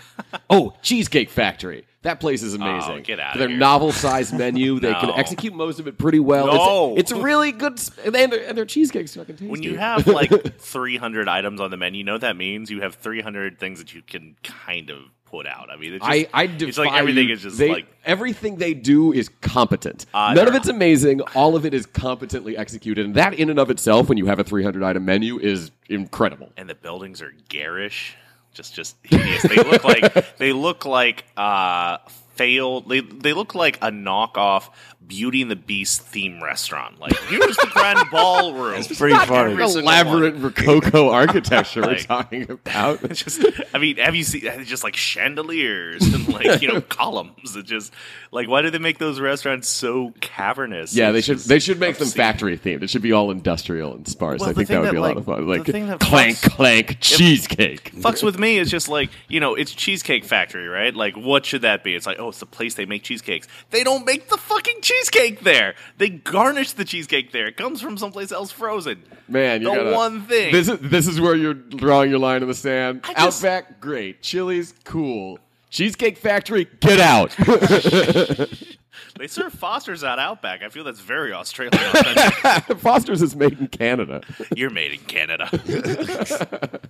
[SPEAKER 1] Oh, Cheesecake Factory. That place is amazing.
[SPEAKER 2] Oh, get out!
[SPEAKER 1] Their novel sized menu. They can execute most of it pretty well.
[SPEAKER 2] No.
[SPEAKER 1] It's, it's really good. And their, and their cheesecakes fucking tasty.
[SPEAKER 2] When you have like 300 items on the menu, you know what that means? You have 300 things that you can kind of put out. I mean, it's just,
[SPEAKER 1] I, I
[SPEAKER 2] it's like everything
[SPEAKER 1] you.
[SPEAKER 2] is just
[SPEAKER 1] They-
[SPEAKER 2] like
[SPEAKER 1] everything they do is competent.
[SPEAKER 2] Uh,
[SPEAKER 1] None of it's amazing. All of it is competently executed, and that in and of itself, when you have a 300 item menu, is incredible.
[SPEAKER 2] and the buildings are garish. Just just hideous. They look like they look like uh, failed. They they look like a knockoff Beauty and the Beast theme restaurant. Like here's the grand ballroom.
[SPEAKER 3] It's pretty funny.
[SPEAKER 1] elaborate
[SPEAKER 2] one.
[SPEAKER 1] rococo architecture we're talking about.
[SPEAKER 2] Just, I mean, have you seen uh, just like chandeliers and like you know columns? It just like why do they make those restaurants so cavernous?
[SPEAKER 1] Yeah, they should they should make them factory themed. It should be all industrial and sparse.
[SPEAKER 2] Well,
[SPEAKER 1] I think that
[SPEAKER 2] thing
[SPEAKER 1] would
[SPEAKER 2] that,
[SPEAKER 1] be a
[SPEAKER 2] like,
[SPEAKER 1] lot of fun. Like clank
[SPEAKER 2] fucks-
[SPEAKER 1] clank cheesecake.
[SPEAKER 2] fucks with me is just like you know it's cheesecake factory right like what should that be it's like oh it's the place they make cheesecakes they don't make the fucking cheesecake there they garnish the cheesecake there it comes from someplace else frozen
[SPEAKER 1] Man, you
[SPEAKER 2] the
[SPEAKER 1] gotta,
[SPEAKER 2] one thing
[SPEAKER 1] This is this is where you're drawing your line in the sand.
[SPEAKER 2] I just-
[SPEAKER 1] Outback, great. Chili's, cool. Cheesecake Factory, get out.
[SPEAKER 2] they serve fosters at outback i feel that's very australian.
[SPEAKER 1] Foster's is made in Canada.
[SPEAKER 2] you're made in canada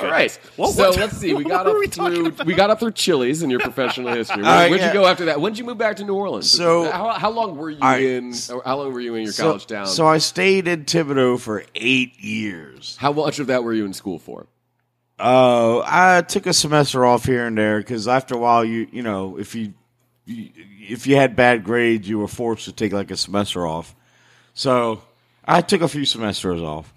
[SPEAKER 1] All right.
[SPEAKER 2] What-
[SPEAKER 1] so
[SPEAKER 2] what-
[SPEAKER 1] let's see. We got up
[SPEAKER 2] we
[SPEAKER 1] through we got up through Chili's in your professional history. Where,
[SPEAKER 3] right,
[SPEAKER 1] would
[SPEAKER 3] yeah.
[SPEAKER 1] you go after that? When did you move back to New Orleans?
[SPEAKER 3] So-
[SPEAKER 1] how, how long were you
[SPEAKER 3] I-
[SPEAKER 1] in? Or how long were you in your
[SPEAKER 3] So,
[SPEAKER 1] college town?
[SPEAKER 3] so I stayed in Thibodaux for eight years.
[SPEAKER 1] how much of that were you in school for?
[SPEAKER 3] Uh, I took a semester off here and there because after a while, you you know, if you, you if you had bad grades, you were forced to take like a semester off. So I took a few semesters off,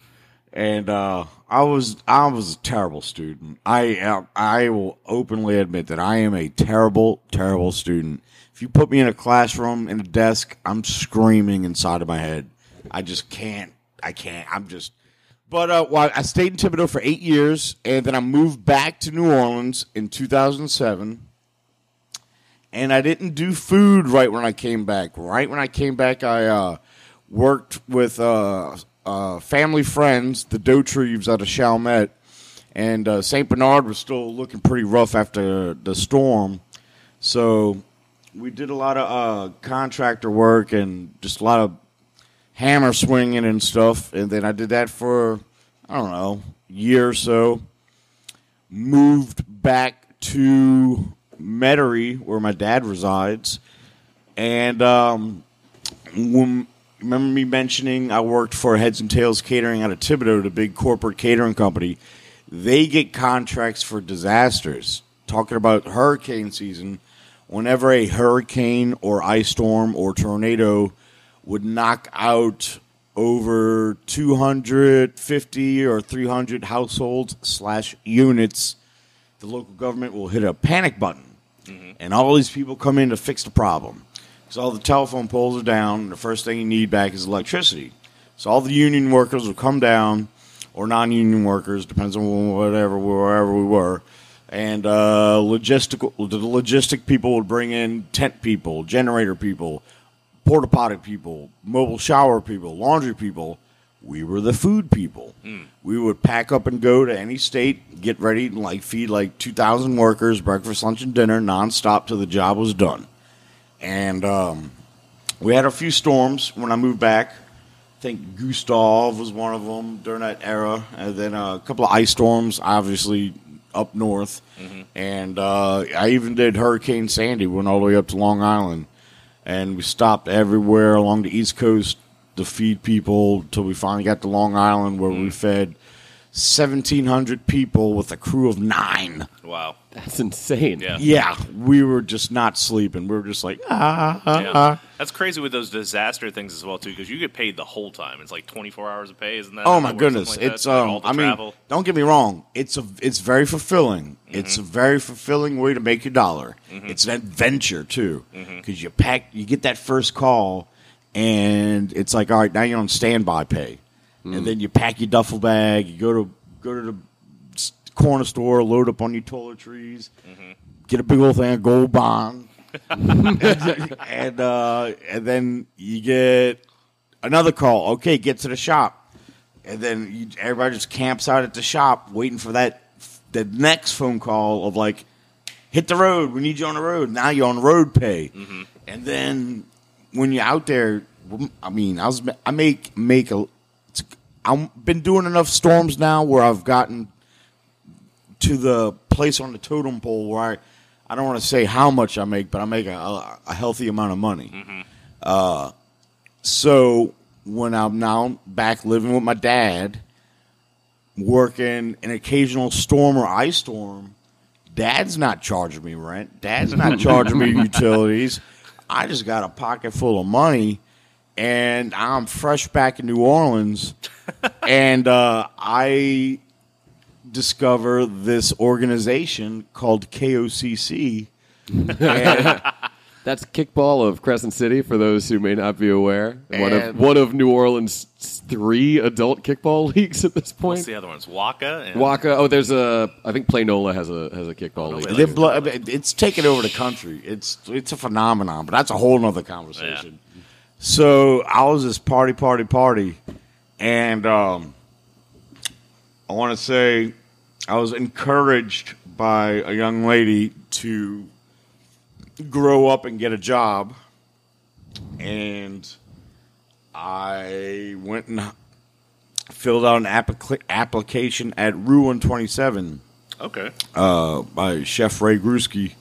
[SPEAKER 3] and uh, I was I was a terrible student. I I will openly admit that I am a terrible terrible student. If you put me in a classroom in a desk, I'm screaming inside of my head. I just can't. I can't. I'm just. But uh, well, I stayed in Thibodaux for eight years, and then I moved back to New Orleans in 2007. And I didn't do food right when I came back. Right when I came back, I uh, worked with uh, uh, family friends, the Dautreves out of Chalmette, and uh, St. Bernard was still looking pretty rough after the storm. So we did a lot of uh, contractor work and just a lot of hammer swinging and stuff. And then I did that for, I don't know, a year or so. Moved back to Metairie, where my dad resides. And um, when, remember me mentioning I worked for Heads and Tails Catering out of Thibodaux, the big corporate catering company. They get contracts for disasters. Talking about hurricane season, whenever a hurricane or ice storm or tornado would knock out over 250 or 300 households slash units, the local government will hit a panic button, mm-hmm. and all these people come in to fix the problem. Because all the telephone poles are down, and the first thing you need back is electricity. So all the union workers will come down, or non-union workers, depends on whatever wherever we were, and uh, logistical the logistic people would bring in tent people, generator people, porta potty people, mobile shower people, laundry people. We were the food people. We would pack up and go to any state, get ready, and like feed like two thousand workers breakfast, lunch, and dinner nonstop till the job was done. And um, we had a few storms when I moved back. I think Gustav was one of them during that era, and then uh, a couple of ice storms, obviously up north. And uh, I even did Hurricane Sandy, went all the way up to Long Island, and we stopped everywhere along the East Coast to feed people till we finally got to Long Island, where we fed seventeen hundred people with a crew of nine.
[SPEAKER 2] wow
[SPEAKER 1] That's insane.
[SPEAKER 2] yeah
[SPEAKER 3] Yeah, we were just not sleeping. We were just like ah, ah,
[SPEAKER 2] Yeah.
[SPEAKER 3] ah.
[SPEAKER 2] That's crazy with those disaster things as well too, because you get paid the whole time. It's like twenty four hours of pay, isn't that?
[SPEAKER 3] Oh
[SPEAKER 2] how
[SPEAKER 3] my
[SPEAKER 2] it works?
[SPEAKER 3] goodness,
[SPEAKER 2] like
[SPEAKER 3] it's
[SPEAKER 2] that? Like
[SPEAKER 3] um.
[SPEAKER 2] all the
[SPEAKER 3] I mean,
[SPEAKER 2] travel. Mm-hmm.
[SPEAKER 3] don't get me wrong. It's a it's very fulfilling. It's a very fulfilling way to make your dollar. It's an adventure too,
[SPEAKER 2] Mm-hmm.
[SPEAKER 3] because you pack, you get that first call, and it's like, all right, now you're on standby pay,
[SPEAKER 2] Mm.
[SPEAKER 3] and then you pack your duffel bag, you go to go to the corner store, load up on your toiletries,
[SPEAKER 2] Mm-hmm.
[SPEAKER 3] get a big old thing of gold bond, and uh, and then you get another call. Okay, get to the shop, and then you, everybody just camps out at the shop waiting for that the next phone call of like, hit the road. We need you on the road. Now you're on road pay, and then when you're out there, I mean, I was I make make a. I've been doing enough storms now where I've gotten to the place on the totem pole where I, I don't want to say how much I make, but I make a, a, a healthy amount of money. Uh, so when I'm now back living with my dad, working an occasional storm or ice storm, Dad's not charging me rent. Dad's not charging me utilities. I just got a pocket full of money, and I'm fresh back in New Orleans, and uh, I discover this organization called KOCC. and
[SPEAKER 1] That's kickball of Crescent City for those who may not be aware. One of
[SPEAKER 3] And-
[SPEAKER 1] one of New Orleans' three adult kickball leagues at this point.
[SPEAKER 2] What's the other ones? Waka and
[SPEAKER 1] Waka. Oh, there's a. I think Planola has a has a kickball league.
[SPEAKER 3] They blo- it's taken over the country. It's it's a phenomenon, but that's a whole nother conversation. So I was this party, party, party, and um, I want to say I was encouraged by a young lady to grow up and get a job, and I went and filled out an applica- application at Rue One Twenty Seven
[SPEAKER 2] Okay.
[SPEAKER 3] uh, by Chef Ray Gruezke,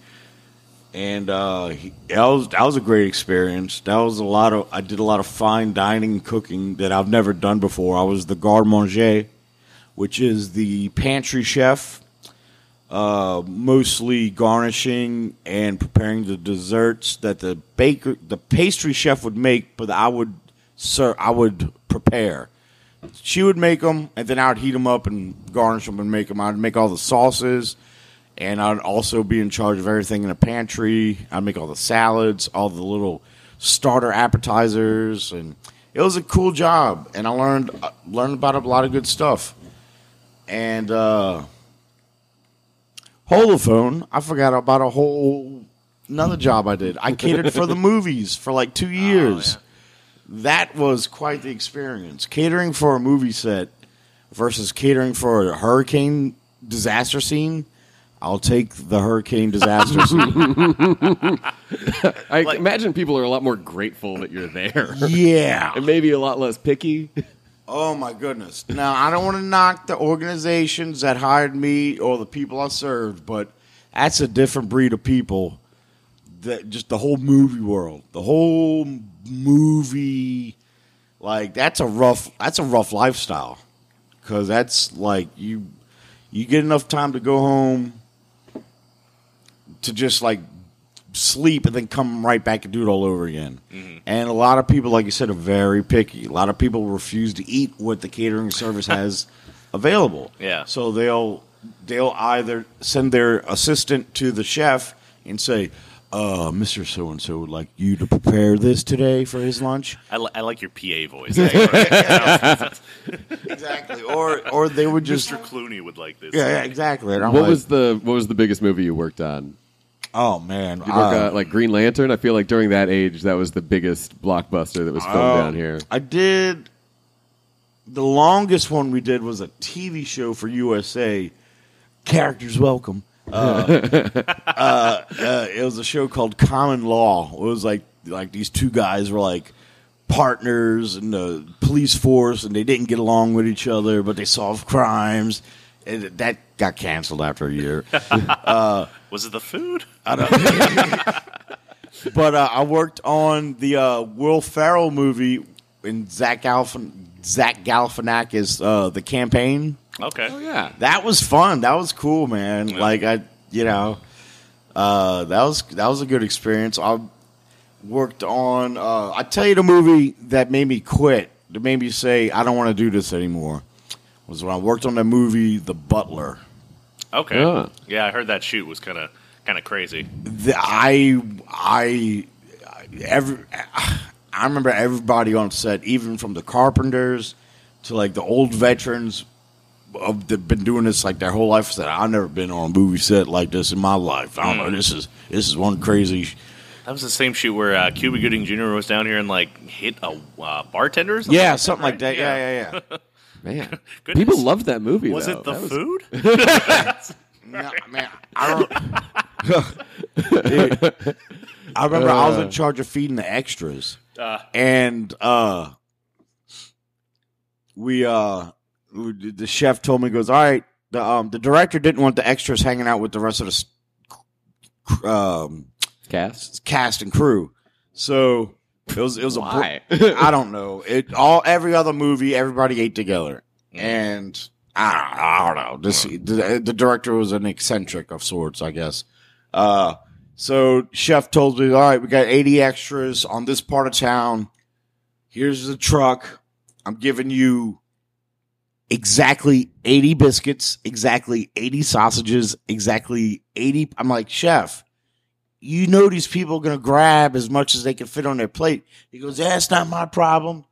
[SPEAKER 3] and uh, he, that was that was a great experience. That was a lot of I did a lot of fine dining cooking that I've never done before. I was the garde manger, which is the pantry chef, uh, mostly garnishing and preparing the desserts that the baker, the pastry chef would make, but I would sir I would prepare she would make them, and then I would heat them up and garnish them and make them. I'd make all the sauces, and I'd also be in charge of everything in the pantry. I'd make all the salads, all the little starter appetizers, and it was a cool job. And I learned uh, learned about a lot of good stuff. And uh, holophone, I forgot about a whole another job I did. I catered for the movies for like two years that was quite the experience. Catering for a movie set versus catering for a hurricane disaster scene. I'll take the hurricane disaster scene.
[SPEAKER 1] I
[SPEAKER 2] Like-
[SPEAKER 1] imagine people are a lot more grateful that you're there,
[SPEAKER 3] Yeah.
[SPEAKER 1] and maybe a lot less picky.
[SPEAKER 3] Oh my goodness. Now I don't want to knock the organizations that hired me or the people I served, but that's a different breed of people. That just the whole movie world, the whole movie, like that's a rough that's a rough lifestyle because that's like you you get enough time to go home to just like sleep and then come right back and do it all over again. And a lot of people, like you said, are very picky. A lot of people refuse to eat what the catering service has available.
[SPEAKER 2] Yeah.
[SPEAKER 3] So they'll they'll either send their assistant to the chef and say, uh, Mr. So and so would like you to prepare this today for his lunch.
[SPEAKER 2] I, li- I like your PA voice.
[SPEAKER 3] Exactly. Or or they would just
[SPEAKER 2] Mr. Clooney would like this.
[SPEAKER 3] Yeah, yeah, exactly.
[SPEAKER 1] What
[SPEAKER 3] like,
[SPEAKER 1] was the What was the biggest movie you worked on?
[SPEAKER 3] Oh man.
[SPEAKER 1] You work on like Green Lantern? I feel like during that age, that was the biggest blockbuster that was filmed
[SPEAKER 3] Oh,
[SPEAKER 1] down here.
[SPEAKER 3] I did. The longest one we did was a TV show for USA. Characters welcome. Uh, uh, uh, it was a show called Common Law. It was like like these two guys were like partners in the police force, and they didn't get along with each other, but they solved crimes. And that got canceled after a year.
[SPEAKER 2] Was it the food? I don't. Know.
[SPEAKER 3] But uh, I worked on the uh, Will Ferrell movie in Zach Galfin Zach Galifianakis uh, the campaign.
[SPEAKER 2] Okay.
[SPEAKER 1] Oh yeah,
[SPEAKER 3] That was fun. That was cool, man.
[SPEAKER 2] Yeah.
[SPEAKER 3] Like I, you know, uh, that was that was a good experience. I worked on. Uh, I tell you, the movie that made me quit, that made me say I don't want to do this anymore, was when I worked on the movie The Butler.
[SPEAKER 2] Okay.
[SPEAKER 1] Yeah.
[SPEAKER 2] Yeah, I heard that shoot was kind of kind of crazy.
[SPEAKER 3] the, I I every I remember everybody on set, even from the carpenters to like the old veterans of that been doing this like their whole life. Said I've never been on a movie set like this in my life. I don't know. This is this is one crazy.
[SPEAKER 2] That was the same shoot where uh, Cuba Gooding Jr. was down here and like hit a uh, bartender. Or something
[SPEAKER 3] Yeah,
[SPEAKER 2] like
[SPEAKER 3] something like that.
[SPEAKER 2] right?
[SPEAKER 3] Yeah, yeah, yeah.
[SPEAKER 1] man.
[SPEAKER 2] Goodness.
[SPEAKER 1] People loved that movie.
[SPEAKER 2] Was
[SPEAKER 1] though.
[SPEAKER 2] it the
[SPEAKER 1] That was-
[SPEAKER 2] food?
[SPEAKER 3] No, man, I don't. Dude, I remember I was in charge of feeding the extras,
[SPEAKER 2] Uh,
[SPEAKER 3] and uh, we uh, we- the chef told me, "Goes all right." The um, the director didn't want the extras hanging out with the rest of the um,
[SPEAKER 1] Cast.
[SPEAKER 3] cast and crew, so it was it was a
[SPEAKER 1] Why?
[SPEAKER 3] br- I don't know. It all every other movie, everybody ate together, and I, I don't know. This, the, the director was an eccentric of sorts, I guess. Uh, so chef told me, all right, we got 80 extras on this part of town. Here's the truck. I'm giving you exactly 80 biscuits, exactly 80 sausages, exactly 80. I'm like, chef, you know these people are going to grab as much as they can fit on their plate. He goes, it's not my problem.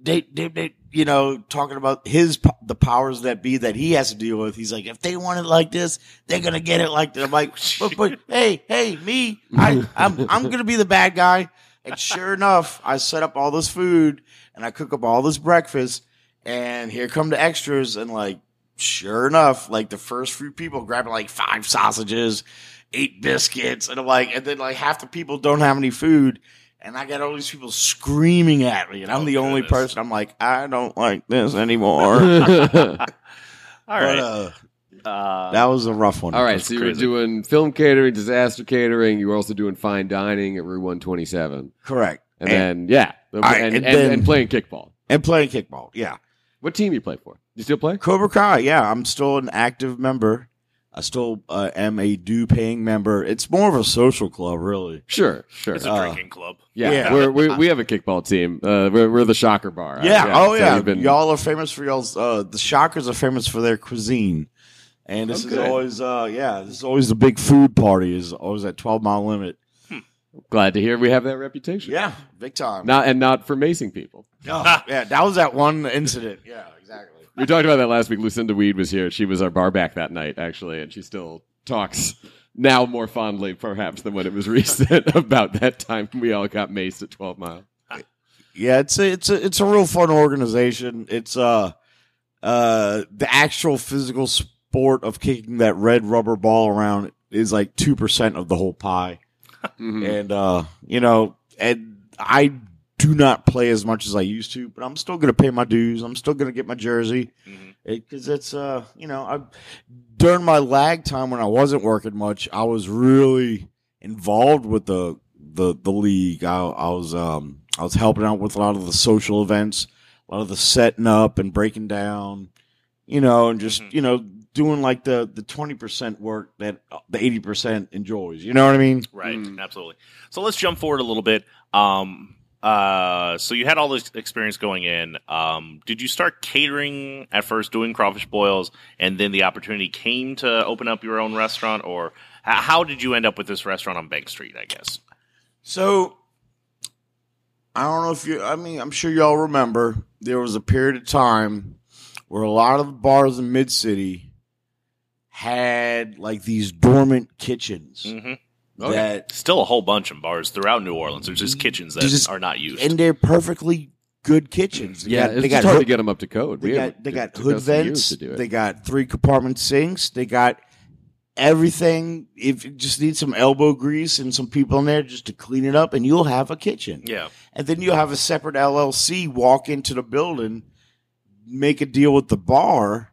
[SPEAKER 3] They, they, they, you know, talking about his, the powers that be that he has to deal with. He's like, if they want it like this, they're going to get it like that. I'm like, but, but, hey, hey, me, I, I'm, I'm going to be the bad guy. And sure enough, I set up all this food and I cook up all this breakfast and here come the extras and like, sure enough, like the first few people grabbing like five sausages, eight biscuits, and I'm like, and then like half the people don't have any food, and I got all these people screaming at me, and I'm
[SPEAKER 2] Oh,
[SPEAKER 3] the only person. I'm like, I don't like this anymore.
[SPEAKER 2] All
[SPEAKER 3] But,
[SPEAKER 2] right.
[SPEAKER 3] uh,
[SPEAKER 2] Uh,
[SPEAKER 3] that was a rough one.
[SPEAKER 1] All right, so you were doing film catering, disaster catering. You were also doing fine dining at Rue 127.
[SPEAKER 3] correct.
[SPEAKER 1] And,
[SPEAKER 3] And,
[SPEAKER 1] then, yeah, and,
[SPEAKER 3] right,
[SPEAKER 1] and,
[SPEAKER 3] and
[SPEAKER 1] and,
[SPEAKER 3] then-
[SPEAKER 1] and playing kickball.
[SPEAKER 3] and playing kickball, yeah.
[SPEAKER 1] What team you play for? You still play?
[SPEAKER 3] Cobra Kai, yeah, I'm still an active member. I still uh, am a due paying member. It's more of a social club, really.
[SPEAKER 1] Sure, sure.
[SPEAKER 2] it's a
[SPEAKER 3] uh,
[SPEAKER 2] drinking club.
[SPEAKER 1] yeah,
[SPEAKER 3] yeah.
[SPEAKER 1] We're, we we have a kickball team. Uh, we're, we're the Shocker Bar.
[SPEAKER 3] Yeah.
[SPEAKER 1] so
[SPEAKER 3] oh yeah.
[SPEAKER 1] you've been-
[SPEAKER 3] Y'all are famous for y'all's. Uh, the Shockers are famous for their cuisine, and this
[SPEAKER 1] Oh,
[SPEAKER 3] is always. Uh, yeah. This is always the big food party. Is always at Twelve Mile Limit.
[SPEAKER 1] glad to hear we have that reputation.
[SPEAKER 3] Yeah, big time.
[SPEAKER 1] Not and not for macing people.
[SPEAKER 3] No, yeah, that was that one incident. Yeah, exactly.
[SPEAKER 1] We talked about that last week. Lucinda Weed was here. She was our bar back that night, actually, and she still talks now more fondly, perhaps, than when it was recent about that time we all got maced at Twelve Mile.
[SPEAKER 3] Yeah, it's a, it's a it's a real fun organization. It's uh uh the actual physical sport of kicking that red rubber ball around is like two percent of the whole pie.
[SPEAKER 1] Mhm.
[SPEAKER 3] and uh you know and i do not play as much as i used to but i'm still gonna pay my dues i'm still gonna get my jersey because it's uh you know i during my lag time when i wasn't working much i was really involved with the the the league i, I was um i was helping out with a lot of the social events a lot of the setting up and breaking down you know and just
[SPEAKER 2] Mhm.
[SPEAKER 3] you know doing like the the 20% work that the 80% enjoys you know what i mean
[SPEAKER 2] Right,
[SPEAKER 1] Mm.
[SPEAKER 2] absolutely. So let's jump forward a little bit. Um, uh, so you had all this experience going in. Um, did you start catering at first, doing crawfish boils, and then the opportunity came to open up your own restaurant, or how did you end up with this restaurant on Bank Street? I guess.
[SPEAKER 3] So I don't know if you I mean, I'm sure y'all remember there was a period of time where a lot of the bars in mid city had like these dormant kitchens
[SPEAKER 2] hmm
[SPEAKER 3] that
[SPEAKER 2] Still a whole bunch of bars throughout New Orleans. There's just kitchens that
[SPEAKER 3] Just-
[SPEAKER 2] are not used.
[SPEAKER 3] and they're perfectly good kitchens. They
[SPEAKER 1] Yeah,
[SPEAKER 3] got,
[SPEAKER 1] it's
[SPEAKER 3] they
[SPEAKER 1] just
[SPEAKER 3] got
[SPEAKER 1] hard
[SPEAKER 3] hood,
[SPEAKER 1] to get them up to code.
[SPEAKER 3] they
[SPEAKER 1] We
[SPEAKER 3] got they got
[SPEAKER 1] took
[SPEAKER 3] hood
[SPEAKER 1] us
[SPEAKER 3] vents.
[SPEAKER 1] to do.
[SPEAKER 3] They got three compartment sinks. They got everything. If you just need some elbow grease and some people in there just to clean it up, and you'll have a kitchen.
[SPEAKER 2] yeah,
[SPEAKER 3] and then you'll have a separate LLC walk into the building, make a deal with the bar,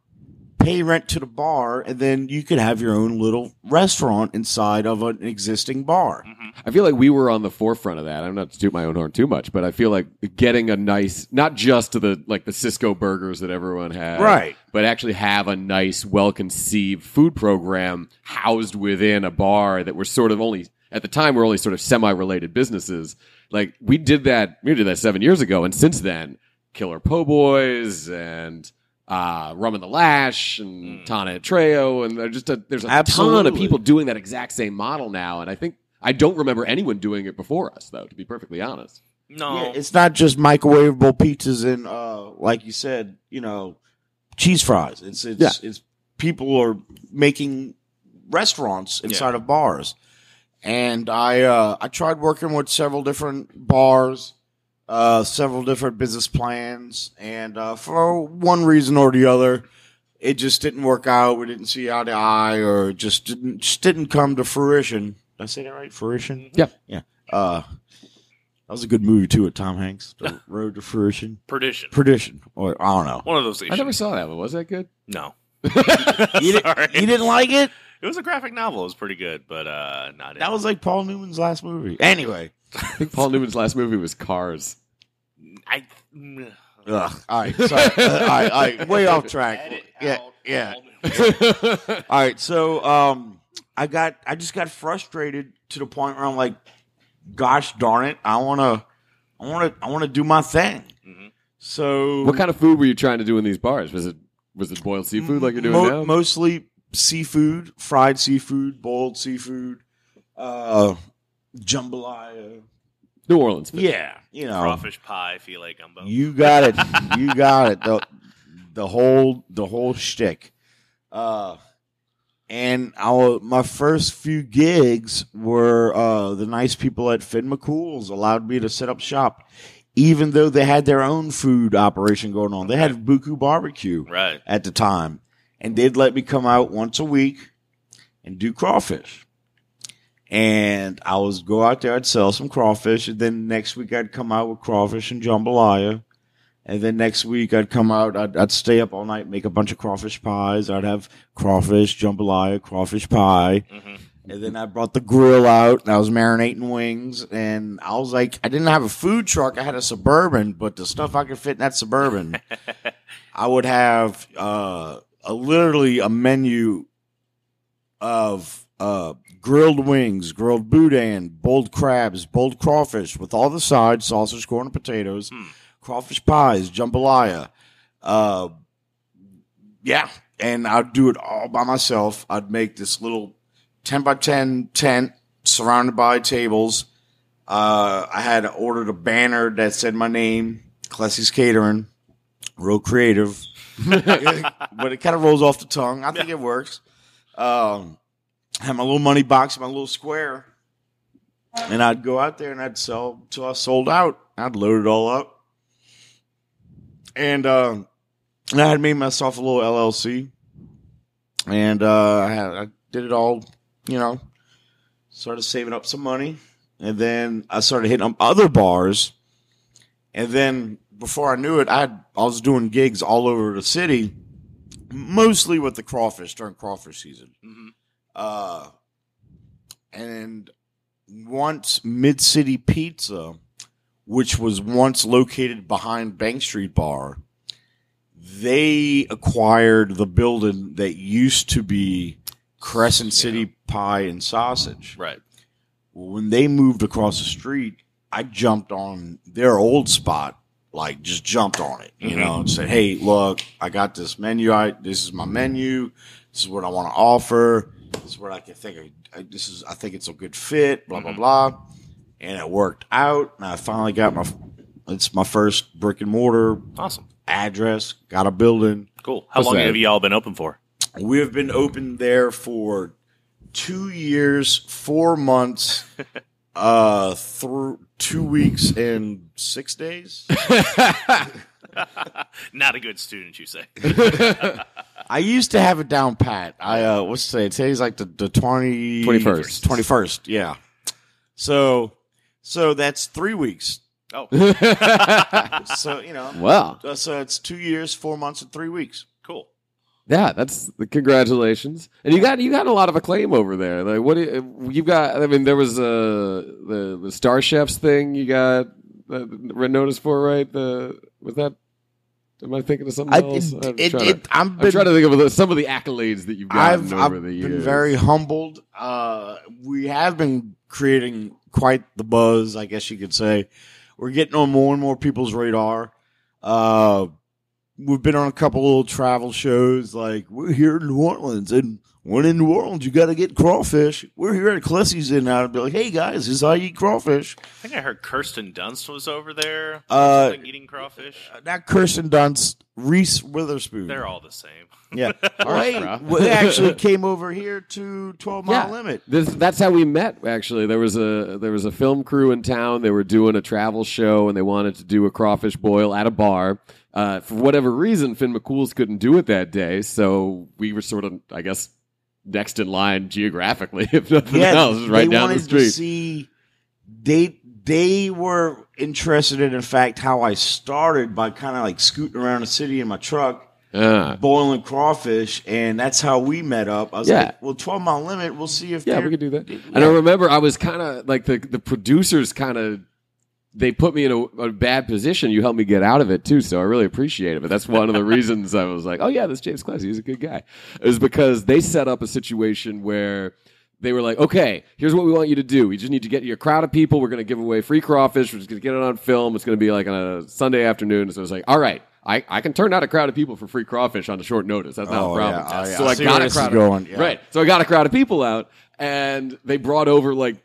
[SPEAKER 3] pay rent to the bar, and then you could have your own little restaurant inside of an existing bar. Mm-hmm.
[SPEAKER 1] I feel like we were on the forefront of that. I'm not to toot my own horn too much, but I feel like getting a nice, not just to the like the Sysco burgers that everyone had,
[SPEAKER 3] Right.
[SPEAKER 1] But actually have a nice, well conceived food program housed within a bar that were sort of only at the time were only sort of semi related businesses. Like we did that, we did that seven years ago, and since then, Killer Po' Boys and. Uh, Rum and the Lash and Tana and Treo, and there's just a, there's a ton of people doing that exact same model now, and I think I don't remember anyone doing it before us, though. To be perfectly honest,
[SPEAKER 2] no,
[SPEAKER 3] Yeah, it's not just microwavable pizzas and, uh, like you said, you know, cheese fries. It's it's
[SPEAKER 1] Yeah.
[SPEAKER 3] it's people are making restaurants inside of bars, and I uh, I tried working with several different bars, uh, several different business plans, and uh, for one reason or the other, it just didn't work out. We didn't see eye to eye, or just didn't just didn't come to fruition. Did I say that right? Fruition.
[SPEAKER 1] Yeah.
[SPEAKER 3] Yeah. Uh, that was a good movie too with Tom Hanks. The Road to Fruition.
[SPEAKER 2] perdition.
[SPEAKER 3] Perdition. Or I don't know.
[SPEAKER 2] One of those.
[SPEAKER 1] I never saw that one. Was that good?
[SPEAKER 2] No.
[SPEAKER 3] You, did,
[SPEAKER 2] Sorry.
[SPEAKER 3] you didn't like it?
[SPEAKER 2] It was a graphic novel. It was pretty good, but uh, not.
[SPEAKER 3] That was like Paul Newman's last movie. Anyway,
[SPEAKER 1] I think Paul Newman's last movie was Cars.
[SPEAKER 2] I.
[SPEAKER 3] Ugh. All right, sorry. Uh, all right, all right, way off track. Yeah, yeah. All right, so um, I got, I just got frustrated to the point where I'm like, gosh darn it, I wanna, I wanna, I wanna do my thing. So
[SPEAKER 1] what kind of food were you trying to do in these bars? Was it was it boiled seafood like you're doing
[SPEAKER 3] Mo-
[SPEAKER 1] now?
[SPEAKER 3] Mostly seafood, fried seafood, boiled seafood, uh, jambalaya.
[SPEAKER 1] New Orleans. food.
[SPEAKER 3] Yeah, you know,
[SPEAKER 2] Crawfish pie, filé gumbo.
[SPEAKER 3] you got it, you got it. The, the whole the whole shtick. Uh, and our my first few gigs were uh, the nice people at Finn McCool's allowed me to set up shop, even though they had their own food operation going on. They had Boo Koo Barbecue
[SPEAKER 2] right.
[SPEAKER 3] at the time, and they'd let me come out once a week and do crawfish. And I was go out there, I'd sell some crawfish, and then next week I'd come out with crawfish and jambalaya. And then next week I'd come out, I'd, I'd stay up all night, make a bunch of crawfish pies. I'd have crawfish, jambalaya, crawfish pie.
[SPEAKER 2] Mhm.
[SPEAKER 3] And then I brought the grill out and I was marinating wings. And I was like, I didn't have a food truck. I had a Suburban, but the stuff I could fit in that Suburban, I would have, uh, a, literally a menu of, uh, grilled wings, grilled boudin, boiled crabs, boiled crawfish with all the sides, sausage, corn, and potatoes,
[SPEAKER 2] Hmm.
[SPEAKER 3] crawfish pies, jambalaya, uh, yeah. And I'd do it all by myself. I'd make this little 10 by 10 tent surrounded by tables. Uh, I had ordered a banner that said my name, Clesi's Catering, real creative, but it kind of rolls off the tongue. I think it works. Um, I had my little money box, my little square, and I'd go out there and I'd sell till I sold out. I'd load it all up. And, uh, I had made myself a little LLC, and uh, I had I did it all, you know. Started saving up some money, and then I started hitting up other bars, and then before I knew it, I I was doing gigs all over the city, mostly with the crawfish during crawfish season.
[SPEAKER 2] Mhm.
[SPEAKER 3] Uh, and once Mid City Pizza, which was once located behind Bank Street Bar, they acquired the building that used to be Crescent City Pie and Sausage.
[SPEAKER 2] Right.
[SPEAKER 3] When they moved across the street, I jumped on their old spot, like just jumped on it, you
[SPEAKER 2] Mhm.
[SPEAKER 3] know, and said, "Hey, look, I got this menu. I this is my menu. This is what I want to offer. This is what I can think. I, I, this is I think it's a good fit. Blah blah
[SPEAKER 2] Mhm.
[SPEAKER 3] blah." And it worked out, and I finally got my. It's my first brick and mortar
[SPEAKER 2] Awesome.
[SPEAKER 3] address. Got a building.
[SPEAKER 2] Cool. How
[SPEAKER 1] What's
[SPEAKER 2] long
[SPEAKER 1] that?
[SPEAKER 2] have you all been open for?
[SPEAKER 3] We have been open there for two years, four months, uh, through two weeks and six days.
[SPEAKER 2] Not a good student, you say.
[SPEAKER 3] I used to have it down pat. I uh, what's today? Today's like the the twenty
[SPEAKER 1] 21st.
[SPEAKER 3] twenty first. Yeah. So, so that's three weeks.
[SPEAKER 2] Oh,
[SPEAKER 3] So you know,
[SPEAKER 1] wow.
[SPEAKER 3] uh, so it's two years, four months, and three weeks.
[SPEAKER 2] cool.
[SPEAKER 1] Yeah, that's congratulations. And you got you got a lot of acclaim over there. Like what do you, you got? I mean, there was uh, the the Star Chefs thing. You got uh, notice for right? The was that? Am I thinking of something
[SPEAKER 3] I,
[SPEAKER 1] else?
[SPEAKER 3] it,
[SPEAKER 1] I'm,
[SPEAKER 3] it,
[SPEAKER 1] trying
[SPEAKER 3] it,
[SPEAKER 1] to,
[SPEAKER 3] I'm
[SPEAKER 1] I'm
[SPEAKER 3] been,
[SPEAKER 1] trying to think of the, some of the accolades that you've gotten
[SPEAKER 3] I've,
[SPEAKER 1] over
[SPEAKER 3] I've
[SPEAKER 1] the
[SPEAKER 3] been very humbled. Uh, we have been creating quite the buzz, I guess you could say. We're getting on more and more people's radar. Uh, we've been on a couple little travel shows, like we're here in New Orleans, and when in New Orleans, you got to get crawfish. We're here at Clesi's, and I'd be like, "Hey guys, this is how you eat crawfish."
[SPEAKER 2] I think I heard Kirsten Dunst was over there.
[SPEAKER 3] Uh,
[SPEAKER 2] eating crawfish.
[SPEAKER 3] Not Kirsten Dunst, Reese Witherspoon.
[SPEAKER 2] They're all the same.
[SPEAKER 3] yeah. Right. we actually came over here to Twelve Mile
[SPEAKER 1] Yeah.
[SPEAKER 3] Limit.
[SPEAKER 1] This, that's how we met. Actually, there was a there was a film crew in town. They were doing a travel show, and they wanted to do a crawfish boil at a bar. Uh, for whatever reason, Finn McCool's couldn't do it that day, so we were sort of, I guess, next in line geographically, if nothing else, right down the
[SPEAKER 3] wanted
[SPEAKER 1] street.
[SPEAKER 3] To see they they were interested in, in fact, how I started by kind of like scooting around the city in my truck,
[SPEAKER 1] Ah.
[SPEAKER 3] boiling crawfish, and that's how we met up. I was
[SPEAKER 1] Yeah.
[SPEAKER 3] like, "Well, Twelve Mile Limit, we'll see if
[SPEAKER 1] Yeah, we could do that.
[SPEAKER 3] Yeah.
[SPEAKER 1] And I remember I was kind of like the the producers kind of they put me in a, a bad position. You helped me get out of it too, so I really appreciate it. But that's one of the reasons I was like, oh yeah, this James Clesi, he's a good guy. Is because they set up a situation where they were like, okay, here's what we want you to do. We just need to get you a crowd of people. We're going to give away free crawfish. We're just going to get it on film. It's going to be like on a Sunday afternoon. So it's like, all right. I, I can turn out a crowd of people for free crawfish on a short notice. That's not
[SPEAKER 3] Oh,
[SPEAKER 1] a problem.
[SPEAKER 3] yeah. Oh, yeah.
[SPEAKER 1] So
[SPEAKER 3] I
[SPEAKER 1] got a crowd of,
[SPEAKER 3] going, yeah.
[SPEAKER 1] right. So I got a crowd of people out, and they brought over like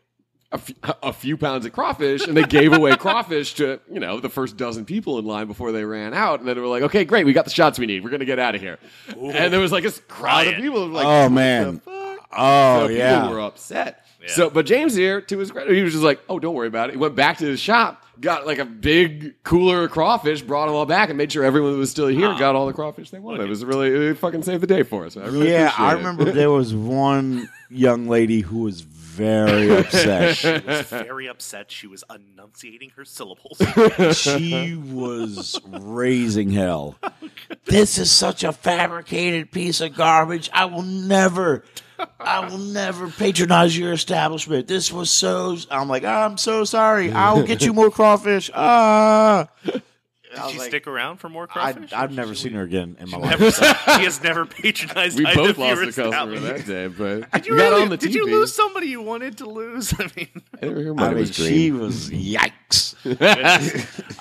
[SPEAKER 1] a few, pounds of crawfish, and they gave away crawfish to you know the first dozen people in line before they ran out, and then they were like, "Okay, great, we got the shots we need. We're gonna get out of here." And there was like this crowd of people. Like,
[SPEAKER 3] Oh, man. Oh
[SPEAKER 1] so people
[SPEAKER 3] yeah.
[SPEAKER 1] were upset.
[SPEAKER 2] Yeah.
[SPEAKER 1] So, but James here, to his credit, he was just like, "Oh, don't worry about it." He went back to his shop, got like a big cooler of crawfish, brought them all back, and made sure everyone that was still here got all the crawfish they wanted. It was really it fucking saved the day for us. I really
[SPEAKER 3] yeah, I remember there was one young lady who was very upset.
[SPEAKER 2] She was very upset. She was enunciating her syllables.
[SPEAKER 3] she was raising hell. This is such a fabricated piece of garbage. I will never, I will never patronize your establishment. This was so. I'm like, I'm so sorry. I'll get you more crawfish. Ah.
[SPEAKER 2] Did she
[SPEAKER 3] like,
[SPEAKER 2] stick around for more
[SPEAKER 3] I,
[SPEAKER 2] crawfish?
[SPEAKER 3] I've never seen her again in my life.
[SPEAKER 2] Never, he has never patronized.
[SPEAKER 1] we both lost a customer
[SPEAKER 2] establishments.
[SPEAKER 1] that day, but
[SPEAKER 2] Did you,
[SPEAKER 1] got
[SPEAKER 2] really-
[SPEAKER 1] on the
[SPEAKER 2] did
[SPEAKER 1] TV.
[SPEAKER 2] you lose somebody you wanted to lose? I mean,
[SPEAKER 1] I
[SPEAKER 3] I mean,
[SPEAKER 1] was
[SPEAKER 3] she was yikes.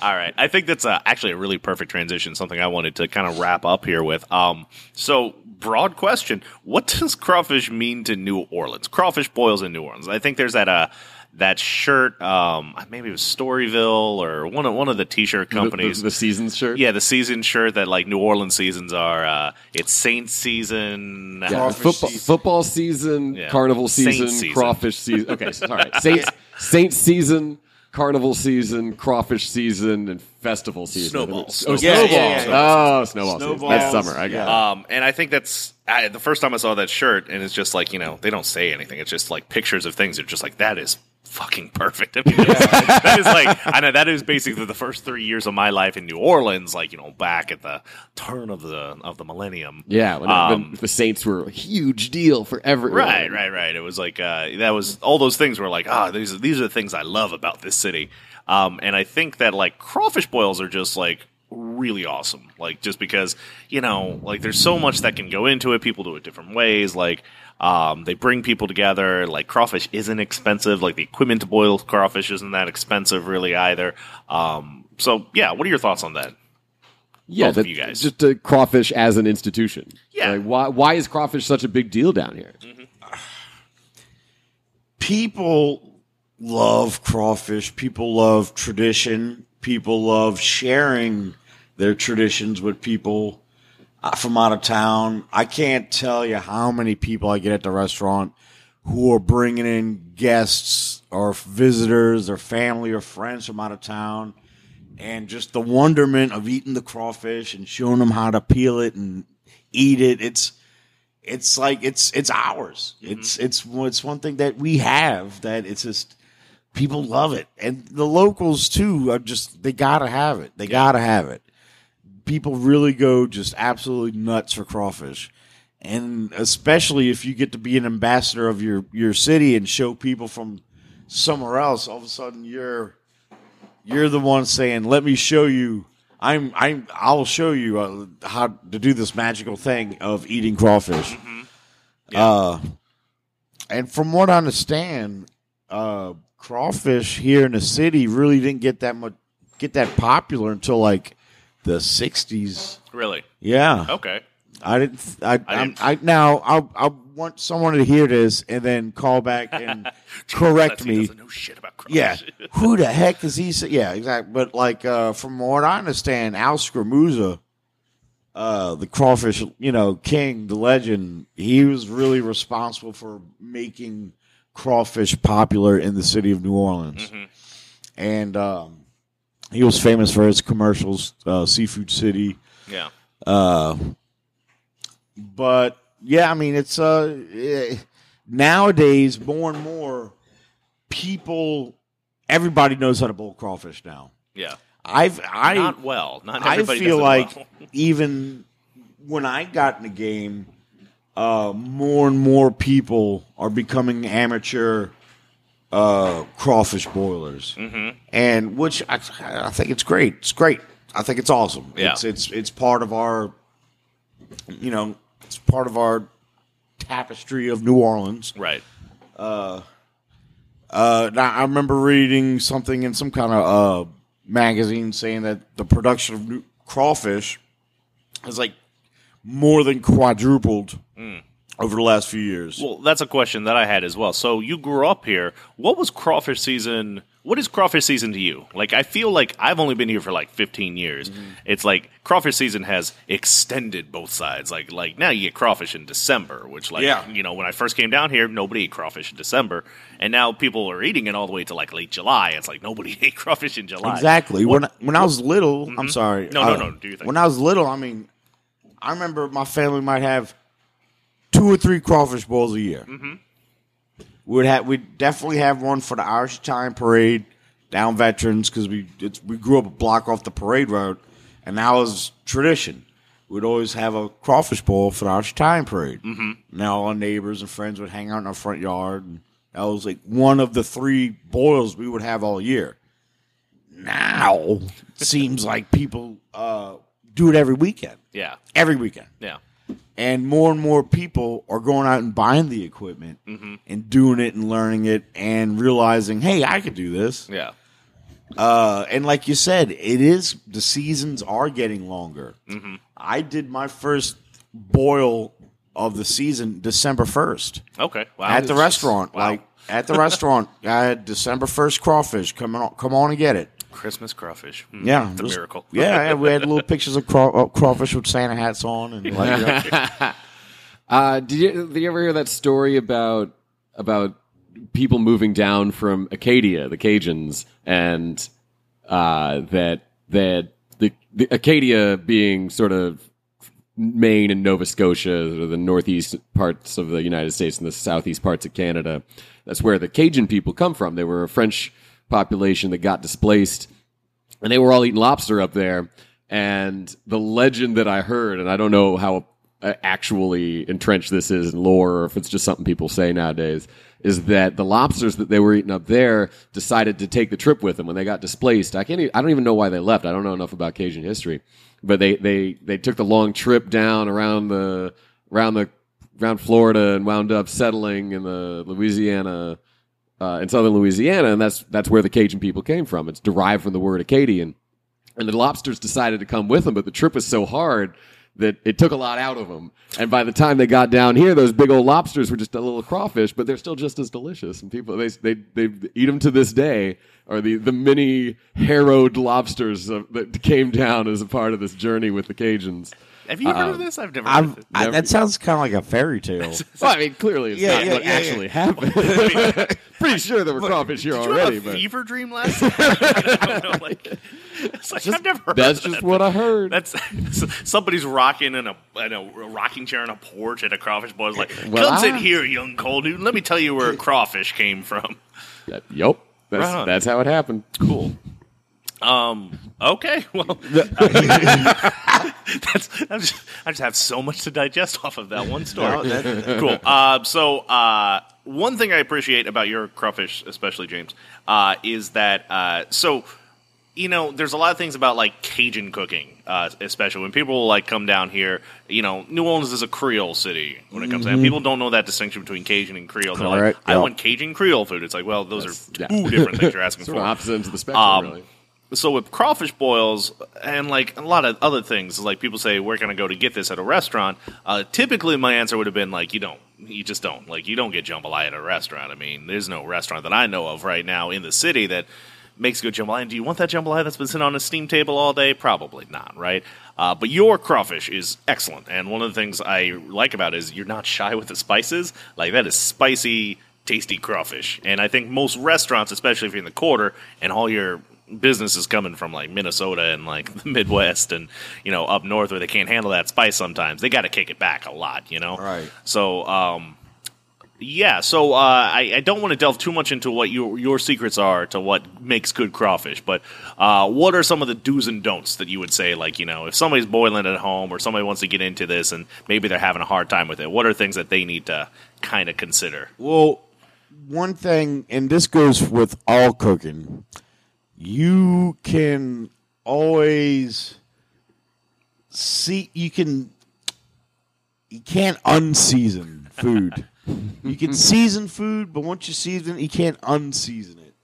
[SPEAKER 2] all right. I think that's uh actually a really perfect transition. Something I wanted to kind of wrap up here with. Um, so broad question: What does crawfish mean to New Orleans? Crawfish boils in New Orleans. I think there's that uh that shirt. Um, maybe it was Storyville or one of one of the t-shirt
[SPEAKER 1] The- the,
[SPEAKER 2] companies.
[SPEAKER 1] the, seasons shirt.
[SPEAKER 2] yeah, the season shirt that like New Orleans seasons are. Uh, it's Saints season.
[SPEAKER 1] Yeah,
[SPEAKER 3] Crawfish
[SPEAKER 1] football,
[SPEAKER 3] season.
[SPEAKER 1] football season,
[SPEAKER 2] Yeah.
[SPEAKER 1] carnival season,
[SPEAKER 2] season.
[SPEAKER 1] crawfish season. Okay, so, all right. Saints, Saints season, carnival season, crawfish season, and festival season.
[SPEAKER 2] Snowballs.
[SPEAKER 1] Oh,
[SPEAKER 2] Yeah,
[SPEAKER 1] snowballs.
[SPEAKER 3] yeah, yeah,
[SPEAKER 1] Oh, snowball season.
[SPEAKER 3] Snowballs,
[SPEAKER 1] That's summer. I got
[SPEAKER 3] yeah.
[SPEAKER 2] Um, and I think that's I, the first time I saw that shirt, and it's just like you know they don't say anything. It's just like pictures of things. They're just like that is fucking perfect. I mean, that is like I know that is basically the first three years of my life in New Orleans. Like you know back at the turn of the of the millennium.
[SPEAKER 1] Yeah, when,
[SPEAKER 2] Um,
[SPEAKER 1] when the Saints were a huge deal for everyone.
[SPEAKER 2] Right, right, right. It was like uh, that was all those things were like, ah, these are, these are the things I love about this city. Um, and I think that like crawfish boils are just like really awesome. Like just because you know, like there's so much that can go into it. People do it different ways. Like um, they bring people together. Like crawfish isn't expensive. Like the equipment to boil crawfish isn't that expensive really either. Um, so yeah, what are your thoughts on that?
[SPEAKER 1] Yeah,
[SPEAKER 2] Both of
[SPEAKER 1] that-
[SPEAKER 2] you guys.
[SPEAKER 1] Just uh, crawfish as an institution.
[SPEAKER 2] Yeah.
[SPEAKER 1] Like, why, why is crawfish such a big deal down here?
[SPEAKER 3] people love crawfish. People love tradition. People love sharing their traditions with people uh, from out of town. I can't tell you how many people I get at the restaurant who are bringing in guests or visitors or family or friends from out of town. And just the wonderment of eating the crawfish and showing them how to peel it and eat it. It's, it's like it's it's ours. It's it's it's one thing that we have that it's just people love it, and the locals too are just they gotta have it. They gotta have it. People really go just absolutely nuts for crawfish, and especially if you get to be an ambassador of your your city and show people from somewhere else. All of a sudden, you're you're the one saying, "Let me show you." I'm I'm I'll show you uh, how to do this magical thing of eating crawfish. Uh, and from what I understand, uh, crawfish here in the city really didn't get that much get that popular until like the '60s.
[SPEAKER 2] Really?
[SPEAKER 3] Yeah,
[SPEAKER 2] Okay.
[SPEAKER 3] I didn't. I,
[SPEAKER 2] I didn't-
[SPEAKER 3] I now I I want someone to hear this and then call back and correct
[SPEAKER 2] He
[SPEAKER 3] me.
[SPEAKER 2] doesn't know shit about crawfish.
[SPEAKER 3] Yeah, who the heck is he? Say? Yeah, exactly. But like, uh, from what I understand, Al Scramuzza, uh, the crawfish, you know, king, the legend, he was really responsible for making crawfish popular in the city of New Orleans, and um, he was famous for his commercials, uh, Seafood City.
[SPEAKER 2] yeah.
[SPEAKER 3] Uh, but yeah, I mean, it's uh eh, nowadays more and more people, everybody knows how to bowl crawfish now.
[SPEAKER 2] Yeah.
[SPEAKER 3] I've I
[SPEAKER 2] not well. Not
[SPEAKER 3] I feel
[SPEAKER 2] it
[SPEAKER 3] like
[SPEAKER 2] well.
[SPEAKER 3] even when I got in the game, uh, more and more people are becoming amateur uh, crawfish boilers, mm-hmm. and which I, I think it's great. It's great. I think it's awesome.
[SPEAKER 2] Yeah.
[SPEAKER 3] It's it's it's part of our, you know, it's part of our tapestry of New Orleans.
[SPEAKER 2] Right.
[SPEAKER 3] Uh, Uh. now, I remember reading something in some kind of uh, magazine saying that the production of new crawfish has like more than quadrupled over the last few years.
[SPEAKER 2] Well, that's a question that I had as well. So you grew up here. What was crawfish season? What is crawfish season to you? Like, I feel like I've only been here for like 15 years.
[SPEAKER 3] Mm-hmm.
[SPEAKER 2] It's like crawfish season has extended both sides. Like, like now you get crawfish in December, which, like,
[SPEAKER 3] Yeah.
[SPEAKER 2] you know, when I first came down here, nobody ate crawfish in December, and now people are eating it all the way to like late July. It's like nobody ate crawfish in July.
[SPEAKER 3] Exactly. when when I was little, I'm sorry.
[SPEAKER 2] Mm-hmm. No, no,
[SPEAKER 3] uh,
[SPEAKER 2] no, do your thing.
[SPEAKER 3] When I was little, I mean, I remember my family might have two or three crawfish bowls a year. Mm-hmm. We'd have we'd definitely have one for the Irish Italian parade down Veterans because we it's, we grew up a block off the parade road, and that was tradition. We'd always have a crawfish bowl for the Irish Italian parade. Mm-hmm. Now our neighbors and friends would hang out in our front yard, and that was like one of the three boils we would have all year now it seems like people uh, do it every weekend.
[SPEAKER 2] Yeah,
[SPEAKER 3] Every weekend.
[SPEAKER 2] yeah.
[SPEAKER 3] And more and more people are going out and buying the equipment
[SPEAKER 2] Mm-hmm.
[SPEAKER 3] and doing it and learning it and realizing, hey, I could do this.
[SPEAKER 2] Yeah.
[SPEAKER 3] Uh, and like you said, it is the seasons are getting longer.
[SPEAKER 2] Mm-hmm.
[SPEAKER 3] I did my first boil of the season December 1st
[SPEAKER 2] Okay. Wow.
[SPEAKER 3] at the restaurant.
[SPEAKER 2] Wow.
[SPEAKER 3] Like at the restaurant, I had December 1st crawfish. Come on, come on and get it.
[SPEAKER 2] Christmas crawfish. Hmm,
[SPEAKER 3] Yeah,
[SPEAKER 2] it's a
[SPEAKER 3] it was-
[SPEAKER 2] miracle.
[SPEAKER 3] Yeah, yeah, we had little pictures of craw- crawfish with Santa hats on, and like, you know,
[SPEAKER 1] Uh, did you, did you ever hear that story about about people moving down from Acadia, the Cajuns, and uh, that that the, the Acadia being sort of Maine and Nova Scotia, or the northeast parts of the United States and the southeast parts of Canada. That's where the Cajun people come from. They were a French population that got displaced and they were all eating lobster up there. And the legend that I heard, and I don't know how uh, actually entrenched this is in lore, or if it's just something people say nowadays, is that the lobsters that they were eating up there decided to take the trip with them when they got displaced. I can't. Even, I don't even know why they left. I don't know enough about Cajun history, but they they they took the long trip down around the around the around Florida and wound up settling in the Louisiana uh, in southern Louisiana, and that's that's where the Cajun people came from. It's derived from the word Acadian, and the lobsters decided to come with them, but the trip was so hard that it took a lot out of them. And by the time they got down here, those big old lobsters were just a little crawfish, but they're still just as delicious. And people they they they eat them to this day. Or the the many harrowed lobsters that came down as a part of this journey with the Cajuns.
[SPEAKER 2] Have you heard of um, this? I've never heard of
[SPEAKER 3] I've,
[SPEAKER 2] it.
[SPEAKER 3] I,
[SPEAKER 1] Never-
[SPEAKER 3] that sounds kind of like a fairy tale.
[SPEAKER 1] Well, I mean, clearly it's
[SPEAKER 3] Yeah,
[SPEAKER 1] not
[SPEAKER 3] yeah,
[SPEAKER 1] what
[SPEAKER 3] yeah, yeah.
[SPEAKER 1] actually happened. Pretty sure there were crawfish here
[SPEAKER 2] Did you
[SPEAKER 1] already,
[SPEAKER 2] have a
[SPEAKER 1] but
[SPEAKER 2] fever dream last night? I don't know. Like, it's like I've never heard
[SPEAKER 1] that's
[SPEAKER 2] of
[SPEAKER 1] just
[SPEAKER 2] that.
[SPEAKER 1] what I heard.
[SPEAKER 2] That's somebody's rocking in a, in a rocking chair on a porch at a crawfish boil's like,
[SPEAKER 1] Well,
[SPEAKER 2] come sit here, young Cole Newton. Let me tell you where a crawfish came from.
[SPEAKER 1] That- Yep. That's,
[SPEAKER 2] Right
[SPEAKER 1] that's how it happened.
[SPEAKER 2] Cool. Um. Okay. Well, that's. I'm just, I just have so much to digest off of that one story.
[SPEAKER 3] No, that-
[SPEAKER 2] cool. Uh, so, uh, one thing I appreciate about your crawfish, especially James, uh, is that uh, so you know, there's a lot of things about like Cajun cooking, uh, especially when people like come down here. You know, New Orleans is a Creole city when it comes to that. People don't know that distinction between Cajun and Creole. They're like,
[SPEAKER 3] Correct,
[SPEAKER 2] I
[SPEAKER 3] yeah.
[SPEAKER 2] want Cajun Creole food. It's like, well, those are
[SPEAKER 1] yeah.
[SPEAKER 2] two different things you're asking
[SPEAKER 1] Sort
[SPEAKER 2] for.
[SPEAKER 1] opposite ends of the spectrum,
[SPEAKER 2] Um,
[SPEAKER 1] really.
[SPEAKER 2] So with crawfish boils and like a lot of other things, like people say, where can I go to get this at a restaurant? Uh, typically, my answer would have been like, you don't, you just don't, like, you don't get jambalaya at a restaurant. I mean, there's no restaurant that I know of right now in the city that makes good jambalaya. And do you want that jambalaya that's been sitting on a steam table all day? Probably not, right? Uh, but your crawfish is excellent, and one of the things I like about it is you're not shy with the spices. Like that is spicy, tasty crawfish, and I think most restaurants, especially if you're in the quarter and all your business is coming from like Minnesota and like the Midwest and you know up north where they can't handle that spice sometimes, they got to kick it back a lot, you know.
[SPEAKER 3] Right.
[SPEAKER 2] So, um, yeah. So uh, I, I don't want to delve too much into what your your secrets are to what makes good crawfish, but uh, what are some of the do's and don'ts that you would say? Like you know, if somebody's boiling at home or somebody wants to get into this and maybe they're having a hard time with it, what are things that they need to kind of consider?
[SPEAKER 3] Well, one thing, and this goes with all cooking, you can always see you can you can't unseason food. you can season food, but once you season it, you can't unseason it.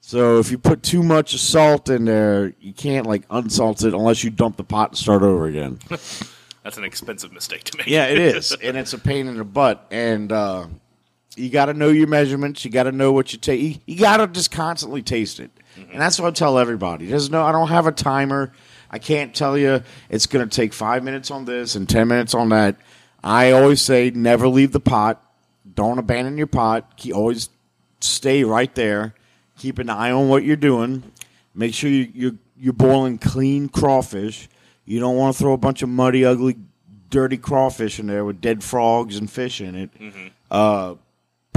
[SPEAKER 3] So if you put too much salt in there, you can't like unsalt it unless you dump the pot and start over again.
[SPEAKER 2] That's an expensive mistake to make.
[SPEAKER 3] Yeah, it is, and it's a pain in the butt. And uh, you got to know your measurements. You got to know what you take. You, you got to just constantly taste it, and that's what I tell everybody. There's no, I don't have a timer. I can't tell you it's going to take five minutes on this and ten minutes on that. I always say never leave the pot. Don't abandon your pot. Keep, always stay right there. Keep an eye on what you're doing. Make sure you, you're you're boiling clean crawfish. You don't want to throw a bunch of muddy, ugly, dirty crawfish in there with dead frogs and fish in it. Uh,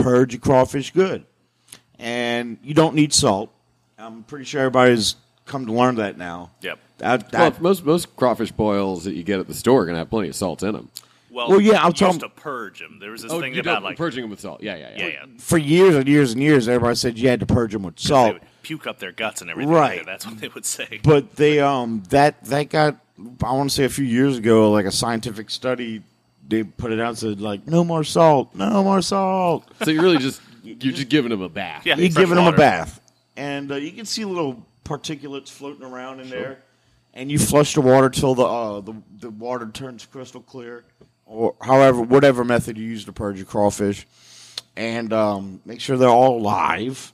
[SPEAKER 3] purge your crawfish good, and you don't need salt. I'm pretty sure everybody's come to learn that now.
[SPEAKER 2] Yep.
[SPEAKER 3] That,
[SPEAKER 1] Well, most most crawfish boils that you get at the store are gonna have plenty of salt in them.
[SPEAKER 2] Well,
[SPEAKER 3] Well, yeah, I'm
[SPEAKER 2] used
[SPEAKER 3] tell 'em-
[SPEAKER 2] to purge them. There was this
[SPEAKER 1] Oh,
[SPEAKER 2] thing
[SPEAKER 1] you
[SPEAKER 2] about
[SPEAKER 1] don't
[SPEAKER 2] like
[SPEAKER 1] purging them with salt. Yeah, yeah, yeah.
[SPEAKER 2] yeah, yeah.
[SPEAKER 3] for years and years and years, everybody said you had to purge them with
[SPEAKER 2] They
[SPEAKER 3] salt.
[SPEAKER 2] would puke up their guts and everything.
[SPEAKER 3] Right.
[SPEAKER 2] That's what they would say.
[SPEAKER 3] But they um that that got I want to say a few years ago like a scientific study they put it out said like no more salt, no more salt.
[SPEAKER 1] So you're really just you're just giving them a bath.
[SPEAKER 2] Yeah.
[SPEAKER 3] You're
[SPEAKER 2] fresh
[SPEAKER 3] giving them a bath, and uh, you can see little particulates floating around in there. And you flush the water till the uh, the the water turns crystal clear, or however whatever method you use to purge your crawfish, and um, make sure they're all alive.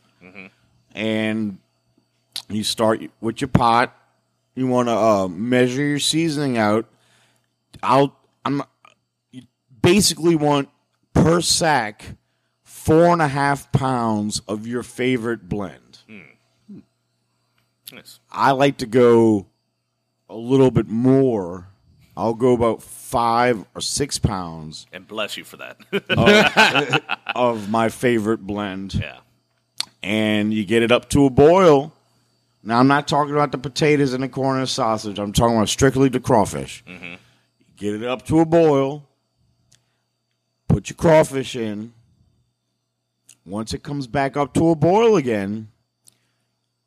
[SPEAKER 3] And you start with your pot. You want to uh, measure your seasoning out. I'll I'm you basically want per sack four and a half pounds of your favorite blend. Hmm.
[SPEAKER 2] Nice.
[SPEAKER 3] I like to go a little bit more. I'll go about five or six pounds
[SPEAKER 2] And bless you for that.
[SPEAKER 3] of my favorite blend,
[SPEAKER 2] yeah.
[SPEAKER 3] and you get it up to a boil. Now, I'm not talking about the potatoes and the corn and the sausage. I'm talking about strictly the crawfish. Mm-hmm. Get it up to a boil. Put your crawfish in. Once it comes back up to a boil again,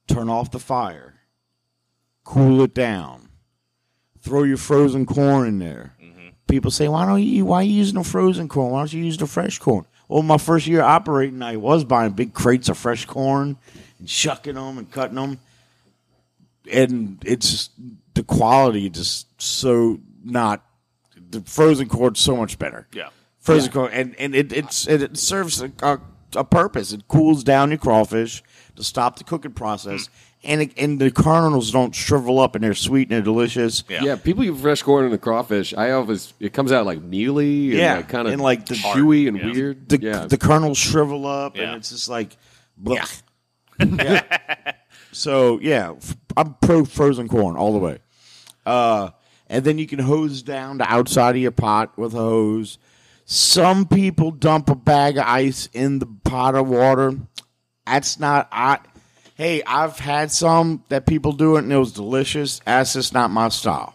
[SPEAKER 3] turn off the fire. Cool it down. Throw your frozen corn in there. Mm-hmm. People say, "Why don't you? Why are you using the frozen corn? Why don't you use the fresh corn?" Well, my first year operating, I was buying big crates of fresh corn and shucking them and cutting them, and it's the quality just so not. The frozen corn's so much better
[SPEAKER 2] Yeah.
[SPEAKER 3] Frozen corn, and and it it's it, it serves a, a, a purpose. It cools down your crawfish to stop the cooking process, and it, and the kernels don't shrivel up, and they're sweet and they're delicious.
[SPEAKER 2] Yeah.
[SPEAKER 1] Yeah, people eat fresh corn in the crawfish. I always it comes out like mealy and
[SPEAKER 3] Yeah,
[SPEAKER 1] like kind of
[SPEAKER 3] and, like, the-
[SPEAKER 1] chewy and
[SPEAKER 2] yeah.
[SPEAKER 1] weird.
[SPEAKER 3] The
[SPEAKER 1] yeah,
[SPEAKER 3] the kernels shrivel up,
[SPEAKER 2] Yeah.
[SPEAKER 3] and it's just like, blech. yeah. So yeah, I'm pro frozen corn all the way. Uh, and then you can hose down the outside of your pot with a hose. Some people dump a bag of ice in the pot of water. That's not I. Hey, I've had some that people do it and it was delicious. That's just not my style.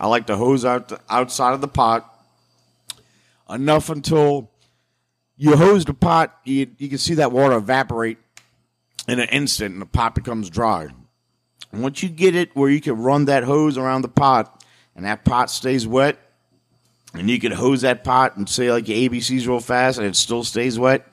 [SPEAKER 3] I like to hose out the outside of the pot enough until you hose the pot. You, you can see that water evaporate in an instant, and the pot becomes dry. Once you get it where you can run that hose around the pot, and that pot stays wet, and you can hose that pot and say like your ABCs real fast, and it still stays wet.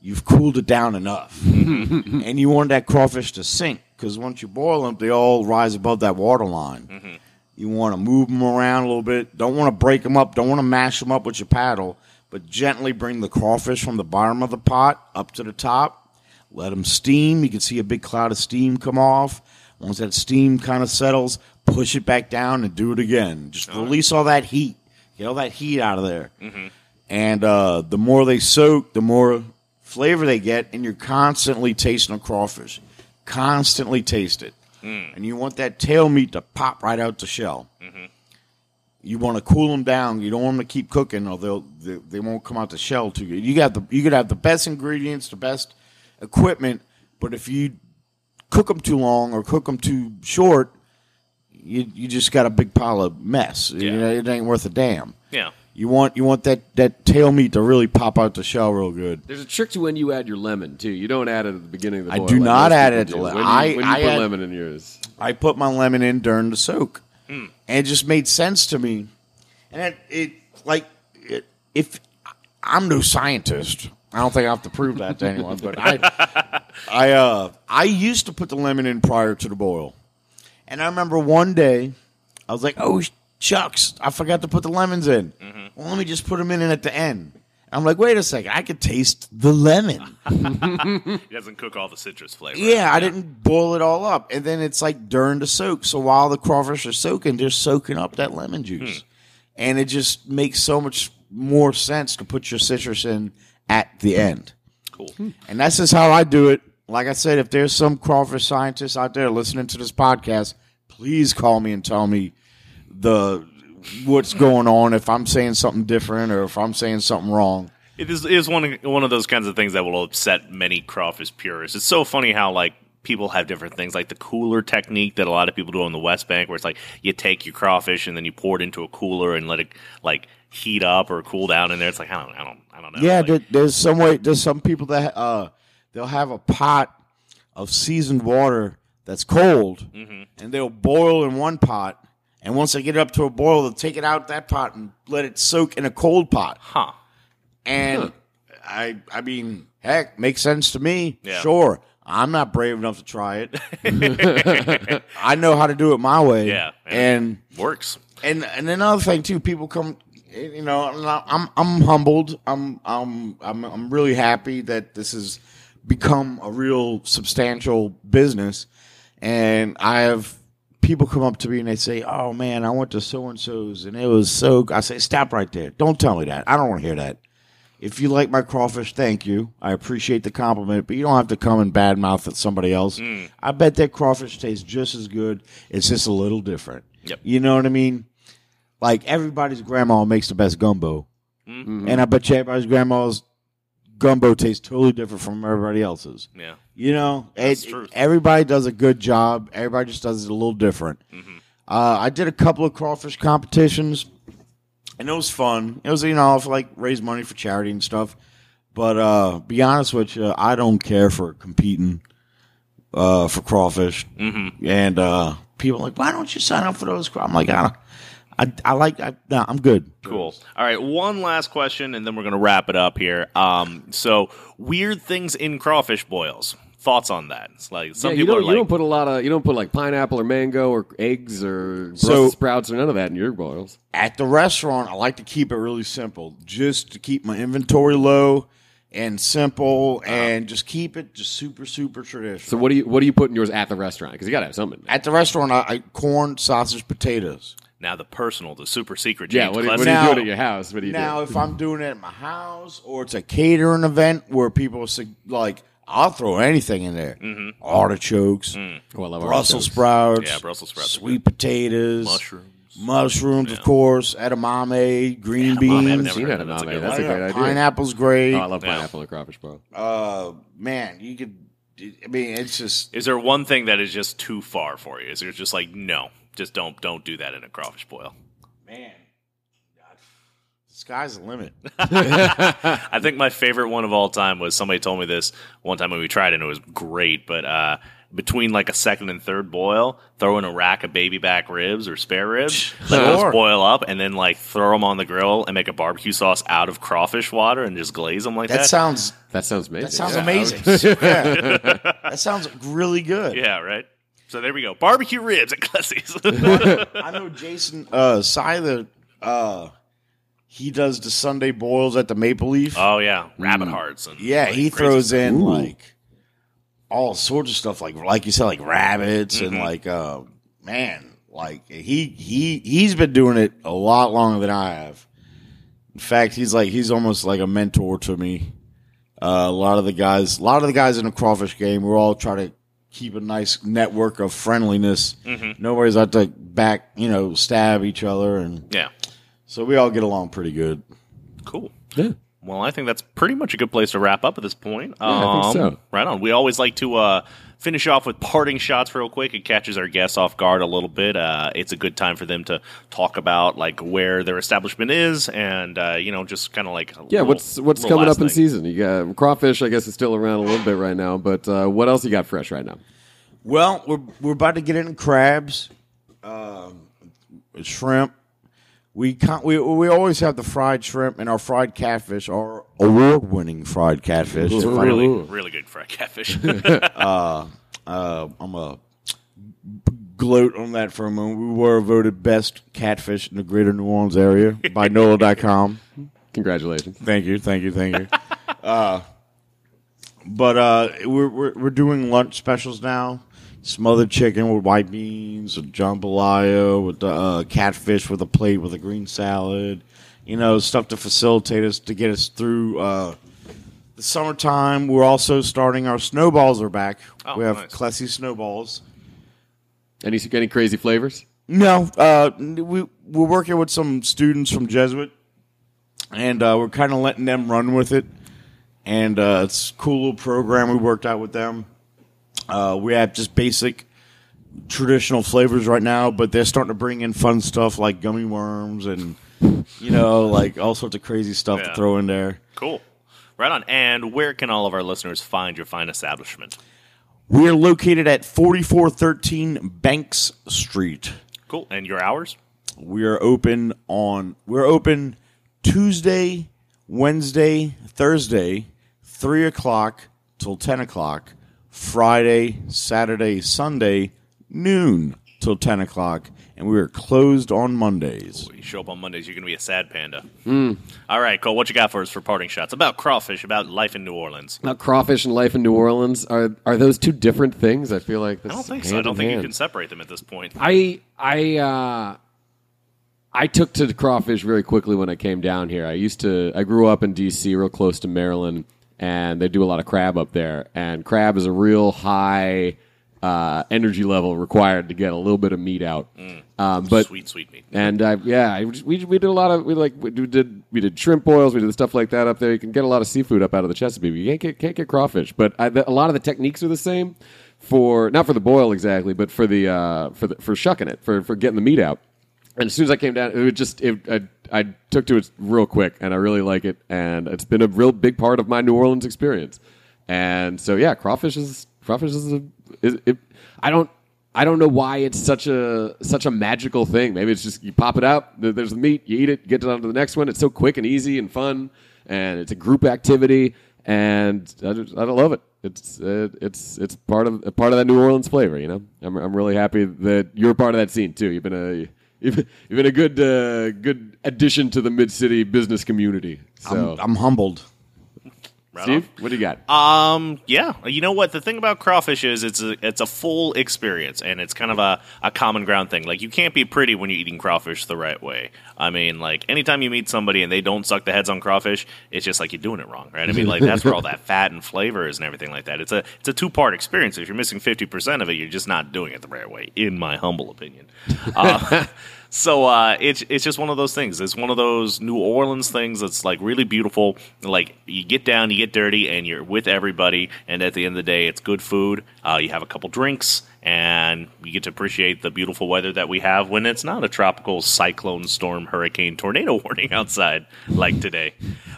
[SPEAKER 3] You've cooled it down enough, and you want that crawfish to sink because once you boil them, they all rise above that water line. Mm-hmm. You want to move them around a little bit. Don't want to break them up. Don't want to mash them up with your paddle, but gently bring the crawfish from the bottom of the pot up to the top. Let them steam. You can see a big cloud of steam come off. Once that steam kind of settles, push it back down and do it again. Just release all that heat. Get all that heat out of there. Mm-hmm. And uh, the more they soak, the more flavor they get, and you're constantly tasting the crawfish. Constantly taste it. Mm. And you want that tail meat to pop right out the shell. Mm-hmm. You want to cool them down. You don't want them to keep cooking, or they'll they, they won't come out the shell too good. You got the you could have the best ingredients, the best equipment, but if you cook them too long or cook them too short, you you just got a big pile of mess. You
[SPEAKER 2] Yeah.
[SPEAKER 3] know, it ain't worth a damn.
[SPEAKER 2] Yeah.
[SPEAKER 3] You want you want that that tail meat to really pop out the shell real good.
[SPEAKER 1] There's a trick to when you add your lemon too. You don't add it at the beginning of the
[SPEAKER 3] I
[SPEAKER 1] boil.
[SPEAKER 3] do
[SPEAKER 1] like
[SPEAKER 3] not add it at the
[SPEAKER 1] do. When you,
[SPEAKER 3] I-
[SPEAKER 1] when you
[SPEAKER 3] I
[SPEAKER 1] put
[SPEAKER 3] add-
[SPEAKER 1] lemon in yours.
[SPEAKER 3] I put my lemon in during the soak, and it just made sense to me. And it, it like it, if I'm no scientist, I don't think I have to prove that to anyone. But I, I, uh, I used to put the lemon in prior to the boil, and I remember one day I was like, "Oh shucks, I forgot to put the lemons in. Mm-hmm. Well, let me just put them in at the end." I'm like, "Wait a second, I could taste the lemon."
[SPEAKER 2] He doesn't cook all the citrus flavor.
[SPEAKER 3] Yeah, I didn't boil it all up. And then it's like during the soak. So while the crawfish are soaking, they're soaking up that lemon juice. Hmm. And it just makes so much more sense to put your citrus in at the end.
[SPEAKER 2] Cool. Hmm.
[SPEAKER 3] And that's just how I do it. Like I said, if there's some crawfish scientists out there listening to this podcast, please call me and tell me the what's going on if I'm saying something different or if I'm saying something wrong.
[SPEAKER 2] It is, it is one of, one of those kinds of things that will upset many crawfish purists. It's so funny how like people have different things, like the cooler technique that a lot of people do on the West Bank, where it's like you take your crawfish and then you pour it into a cooler and let it like heat up or cool down in there. It's like I don't, I don't, I don't know.
[SPEAKER 3] Yeah,
[SPEAKER 2] Like,
[SPEAKER 3] there, there's some way. There's some people that uh, they'll have a pot of seasoned water that's cold,
[SPEAKER 2] Mm-hmm.
[SPEAKER 3] and they'll boil in one pot. And once they get it up to a boil, they'll take it out that pot and let it soak in a cold pot.
[SPEAKER 2] huh?
[SPEAKER 3] And I, I mean, heck, makes sense to me.
[SPEAKER 2] Yeah.
[SPEAKER 3] Sure, I'm not brave enough to try it. I know how to do it my way.
[SPEAKER 2] Yeah,
[SPEAKER 3] and
[SPEAKER 2] Works.
[SPEAKER 3] and and another thing too, people come. You know, I'm I'm I'm humbled. I'm I'm I'm I'm really happy that this has become a real substantial business, and I have people come up to me and they say, "Oh man, I went to so and so's and it was so." I say, "Stop right there! Don't tell me that. I don't want to hear that." If you like my crawfish, thank you. I appreciate the compliment, but you don't have to come and badmouth at somebody else. Mm. I bet that crawfish tastes just as good. It's just a little different.
[SPEAKER 2] Yep.
[SPEAKER 3] You know what I mean? Like everybody's grandma makes the best gumbo, mm-hmm. and I bet you everybody's grandma's gumbo tastes totally different from everybody else's.
[SPEAKER 2] Yeah.
[SPEAKER 3] You know, It- everybody does a good job. Everybody just does it a little different.
[SPEAKER 2] Mm-hmm.
[SPEAKER 3] Uh, I did a couple of crawfish competitions, and it was fun. It was you know for like raise money for charity and stuff. But uh, be honest with you, I don't care for competing uh, for crawfish. Mm-hmm. And uh, people are like, why don't you sign up for those? craw-" I'm like, I, don't- I, I like, I, nah, I'm good.
[SPEAKER 2] Cool. All right, one last question, and then we're going to wrap it up here. Um, so weird things in crawfish boils. Thoughts on that? It's like some
[SPEAKER 1] yeah, you
[SPEAKER 2] people
[SPEAKER 1] don't
[SPEAKER 2] are
[SPEAKER 1] you
[SPEAKER 2] like,
[SPEAKER 1] don't put a lot of you don't put like pineapple or mango or eggs or Brussels
[SPEAKER 3] So-
[SPEAKER 1] sprouts or none of that in your boils.
[SPEAKER 3] At the restaurant, I like to keep it really simple, just to keep my inventory low and simple, and just keep it just super, super traditional.
[SPEAKER 1] So what do you what do you put in yours at the restaurant? Because you got to have something.
[SPEAKER 3] At the restaurant, I, I corn, sausage, potatoes.
[SPEAKER 2] Now the personal, the super secret.
[SPEAKER 1] Yeah,
[SPEAKER 2] James
[SPEAKER 1] what, do- what
[SPEAKER 2] Clesson.
[SPEAKER 1] do you
[SPEAKER 3] Now-
[SPEAKER 1] do at your house? What do you
[SPEAKER 3] Now,
[SPEAKER 1] do?
[SPEAKER 3] if I'm doing it at my house or it's a catering event where people say, like, I'll throw anything in there artichokes,
[SPEAKER 1] Oh, I love
[SPEAKER 3] Brussels
[SPEAKER 1] artichokes.
[SPEAKER 3] sprouts,
[SPEAKER 2] Yeah, Brussels sprouts
[SPEAKER 3] sweet potatoes,
[SPEAKER 2] mushrooms.
[SPEAKER 3] mushrooms, of course, edamame, green
[SPEAKER 2] Edamame, I've
[SPEAKER 3] beans.
[SPEAKER 2] never
[SPEAKER 1] Seen
[SPEAKER 2] heard
[SPEAKER 1] that.
[SPEAKER 2] That's a
[SPEAKER 1] edamame.
[SPEAKER 2] good
[SPEAKER 1] That's a
[SPEAKER 2] one.
[SPEAKER 1] great idea.
[SPEAKER 3] Pineapple's great.
[SPEAKER 1] Oh, I love
[SPEAKER 2] Yeah.
[SPEAKER 1] pineapple and crawfish boil.
[SPEAKER 3] uh, man, you could. I mean, it's just
[SPEAKER 2] Is there one thing that is just too far for you? Is there just like no, just don't don't do that in a crawfish boil?
[SPEAKER 3] man. The sky's the limit.
[SPEAKER 2] I think my favorite one of all time was somebody told me this one time when we tried it and it was great, but uh, between like a second and third boil, throw in a rack of baby back ribs or spare ribs, let
[SPEAKER 3] Sure.
[SPEAKER 2] those boil up, and then like throw them on the grill and make a barbecue sauce out of crawfish water and just glaze them like that.
[SPEAKER 3] That sounds
[SPEAKER 1] That sounds amazing.
[SPEAKER 3] that sounds
[SPEAKER 1] Yeah.
[SPEAKER 3] amazing. Yeah. That sounds really good.
[SPEAKER 2] yeah, right. So there we go, barbecue ribs at Clesi's.
[SPEAKER 3] I know Jason uh Seiler, uh he does the Sunday boils at the Maple Leaf.
[SPEAKER 2] oh yeah, rabbit hearts. And,
[SPEAKER 3] yeah,
[SPEAKER 2] like,
[SPEAKER 3] he
[SPEAKER 2] crazy
[SPEAKER 3] throws in like all sorts of stuff like like you said, like rabbits
[SPEAKER 2] Mm-hmm.
[SPEAKER 3] and like uh man, like he he he's been doing it a lot longer than I have. In fact, he's like he's almost like a mentor to me. Uh, a lot of the guys, a lot of the guys in the crawfish game, we're all trying to keep a nice network of friendliness.
[SPEAKER 2] Mm-hmm.
[SPEAKER 3] Nobody's out to back, you know, stab each other, and
[SPEAKER 2] Yeah,
[SPEAKER 3] so we all get along pretty good.
[SPEAKER 2] cool.
[SPEAKER 1] Yeah.
[SPEAKER 2] Well, I think that's pretty much a good place to wrap up at this point.
[SPEAKER 1] Yeah, I think so.
[SPEAKER 2] Right on. We always like to uh, finish off with parting shots real quick. It catches our guests off guard a little bit. Uh, it's a good time for them to talk about like where their establishment is, and uh, you know, just kind of like a
[SPEAKER 1] Yeah,
[SPEAKER 2] little-
[SPEAKER 1] what's what's coming
[SPEAKER 2] last
[SPEAKER 1] up in season? You got crawfish. I guess is still around a little bit right now, but uh, what else you got fresh right now?
[SPEAKER 3] Well, we're we're about to get into crabs, um, shrimp. We can't, we we always have the fried shrimp and our fried catfish, our award-winning fried catfish. If I-
[SPEAKER 2] Really, really good fried catfish.
[SPEAKER 3] uh, I'm a gloat on that for a moment. We were voted best catfish in the greater New Orleans area by NOLA.com.
[SPEAKER 1] Congratulations.
[SPEAKER 3] Thank you, thank you, thank you. uh, but uh, we're, we're we're doing lunch specials now. Smothered chicken with white beans, a jambalaya with the uh, catfish with a plate with a green salad. You know, stuff to facilitate us to get us through uh, the summertime. We're also starting our snowballs are back.
[SPEAKER 2] Oh,
[SPEAKER 3] we have
[SPEAKER 2] nice.
[SPEAKER 3] classy snowballs.
[SPEAKER 1] Any any crazy flavors?
[SPEAKER 3] No, uh, we we're working with some students from Jesuit, and uh, we're kind of letting them run with it. And uh, it's a cool little program we worked out with them. Uh, we have just basic traditional flavors right now, but they're starting to bring in fun stuff like gummy worms and you know like all sorts of crazy stuff
[SPEAKER 2] Yeah.
[SPEAKER 3] to throw in there.
[SPEAKER 2] cool. Right on. And where can all of our listeners find your fine establishment?
[SPEAKER 3] We are located at 4413 Banks Street.
[SPEAKER 2] Cool. And your hours?
[SPEAKER 3] We are open on we're open Tuesday, Wednesday, Thursday, three o'clock till ten o'clock. Friday, Saturday, Sunday, noon till ten o'clock, and we are closed on Mondays.
[SPEAKER 2] You show up on Mondays, you're going to be a sad panda. All right, Cole, what you got for us for parting shots? About crawfish, about life in New Orleans.
[SPEAKER 1] Now, crawfish and life in New Orleans are are those two different things? I feel like
[SPEAKER 2] I don't think so. I don't think you can separate them at this point.
[SPEAKER 1] I I uh, I took to crawfish very quickly when I came down here. I used to. I grew up in D.C., real close to Maryland, and they do a lot of crab up there. And crab is a real high uh, energy level required to get a little bit of meat out. Um, but
[SPEAKER 2] sweet, sweet meat.
[SPEAKER 1] and I, yeah, I, we, we did a lot of we like we did we did shrimp boils, we did stuff like that up there. You can get a lot of seafood up out of the Chesapeake. You can't get can't get crawfish, but I, the, a lot of the techniques are the same for not for the boil exactly, but for the uh, for the, for shucking it for for getting the meat out. And as soon as I came down, it just it, I, I took to it real quick, and I really like it, and it's been a real big part of my New Orleans experience. And so yeah, crawfish is crawfish is, a, is it, I don't I don't know why it's such a such a magical thing. Maybe it's just you pop it out, there- there's the meat, you eat it, get on to the next one. It's so quick and easy and fun, and it's a group activity, and I just, I love it. It's uh, it's it's part of part of that New Orleans flavor. You know, I'm I'm really happy that you're part of that scene too. You've been a you've, you've been a good uh, good addition to the mid city business community. So,
[SPEAKER 3] I'm, I'm humbled.
[SPEAKER 2] Right
[SPEAKER 1] Steve, what do you got?
[SPEAKER 2] Um, yeah. You know what? The thing about crawfish is it's a it's a full experience, and it's kind of a, a common ground thing. Like you can't be pretty when you're eating crawfish the right way. I mean, like anytime you meet somebody and they don't suck the heads on crawfish, it's just like you're doing it wrong, right? I mean, like that's where all that fat and flavor is and everything like that. It's a it's a two part experience. If you're missing fifty percent of it, you're just not doing it the right way, in my humble opinion. Uh, So uh, it's it's just one of those things. It's one of those New Orleans things that's like really beautiful. Like you get down, you get dirty, and you're with everybody. And at the end of the day, it's good food. Uh, you have a couple drinks, and you get to appreciate the beautiful weather that we have when it's not a tropical cyclone, storm, hurricane, tornado warning outside like today.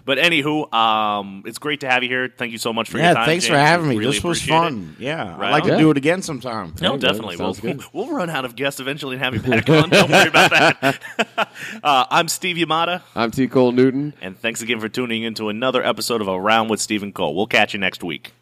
[SPEAKER 2] But anywho, um, it's great to have you here. Thank you so much for your
[SPEAKER 3] Yeah,
[SPEAKER 2] time.
[SPEAKER 3] thanks for having me.
[SPEAKER 2] Really
[SPEAKER 3] this was
[SPEAKER 2] appreciate it.
[SPEAKER 3] fun. Yeah,
[SPEAKER 2] Right
[SPEAKER 3] I'd like
[SPEAKER 2] on.
[SPEAKER 3] to
[SPEAKER 1] Yeah.
[SPEAKER 3] do it again sometime.
[SPEAKER 2] No,
[SPEAKER 1] Yeah,
[SPEAKER 2] definitely. We'll,
[SPEAKER 1] sounds good.
[SPEAKER 2] we'll run out of guests eventually and have you back on. Don't worry about that. uh, I'm Steve Yamada,
[SPEAKER 1] I'm T Cole Newton.
[SPEAKER 2] and thanks again for tuning in to another episode of Around with Stephen Cole. We'll catch you next week.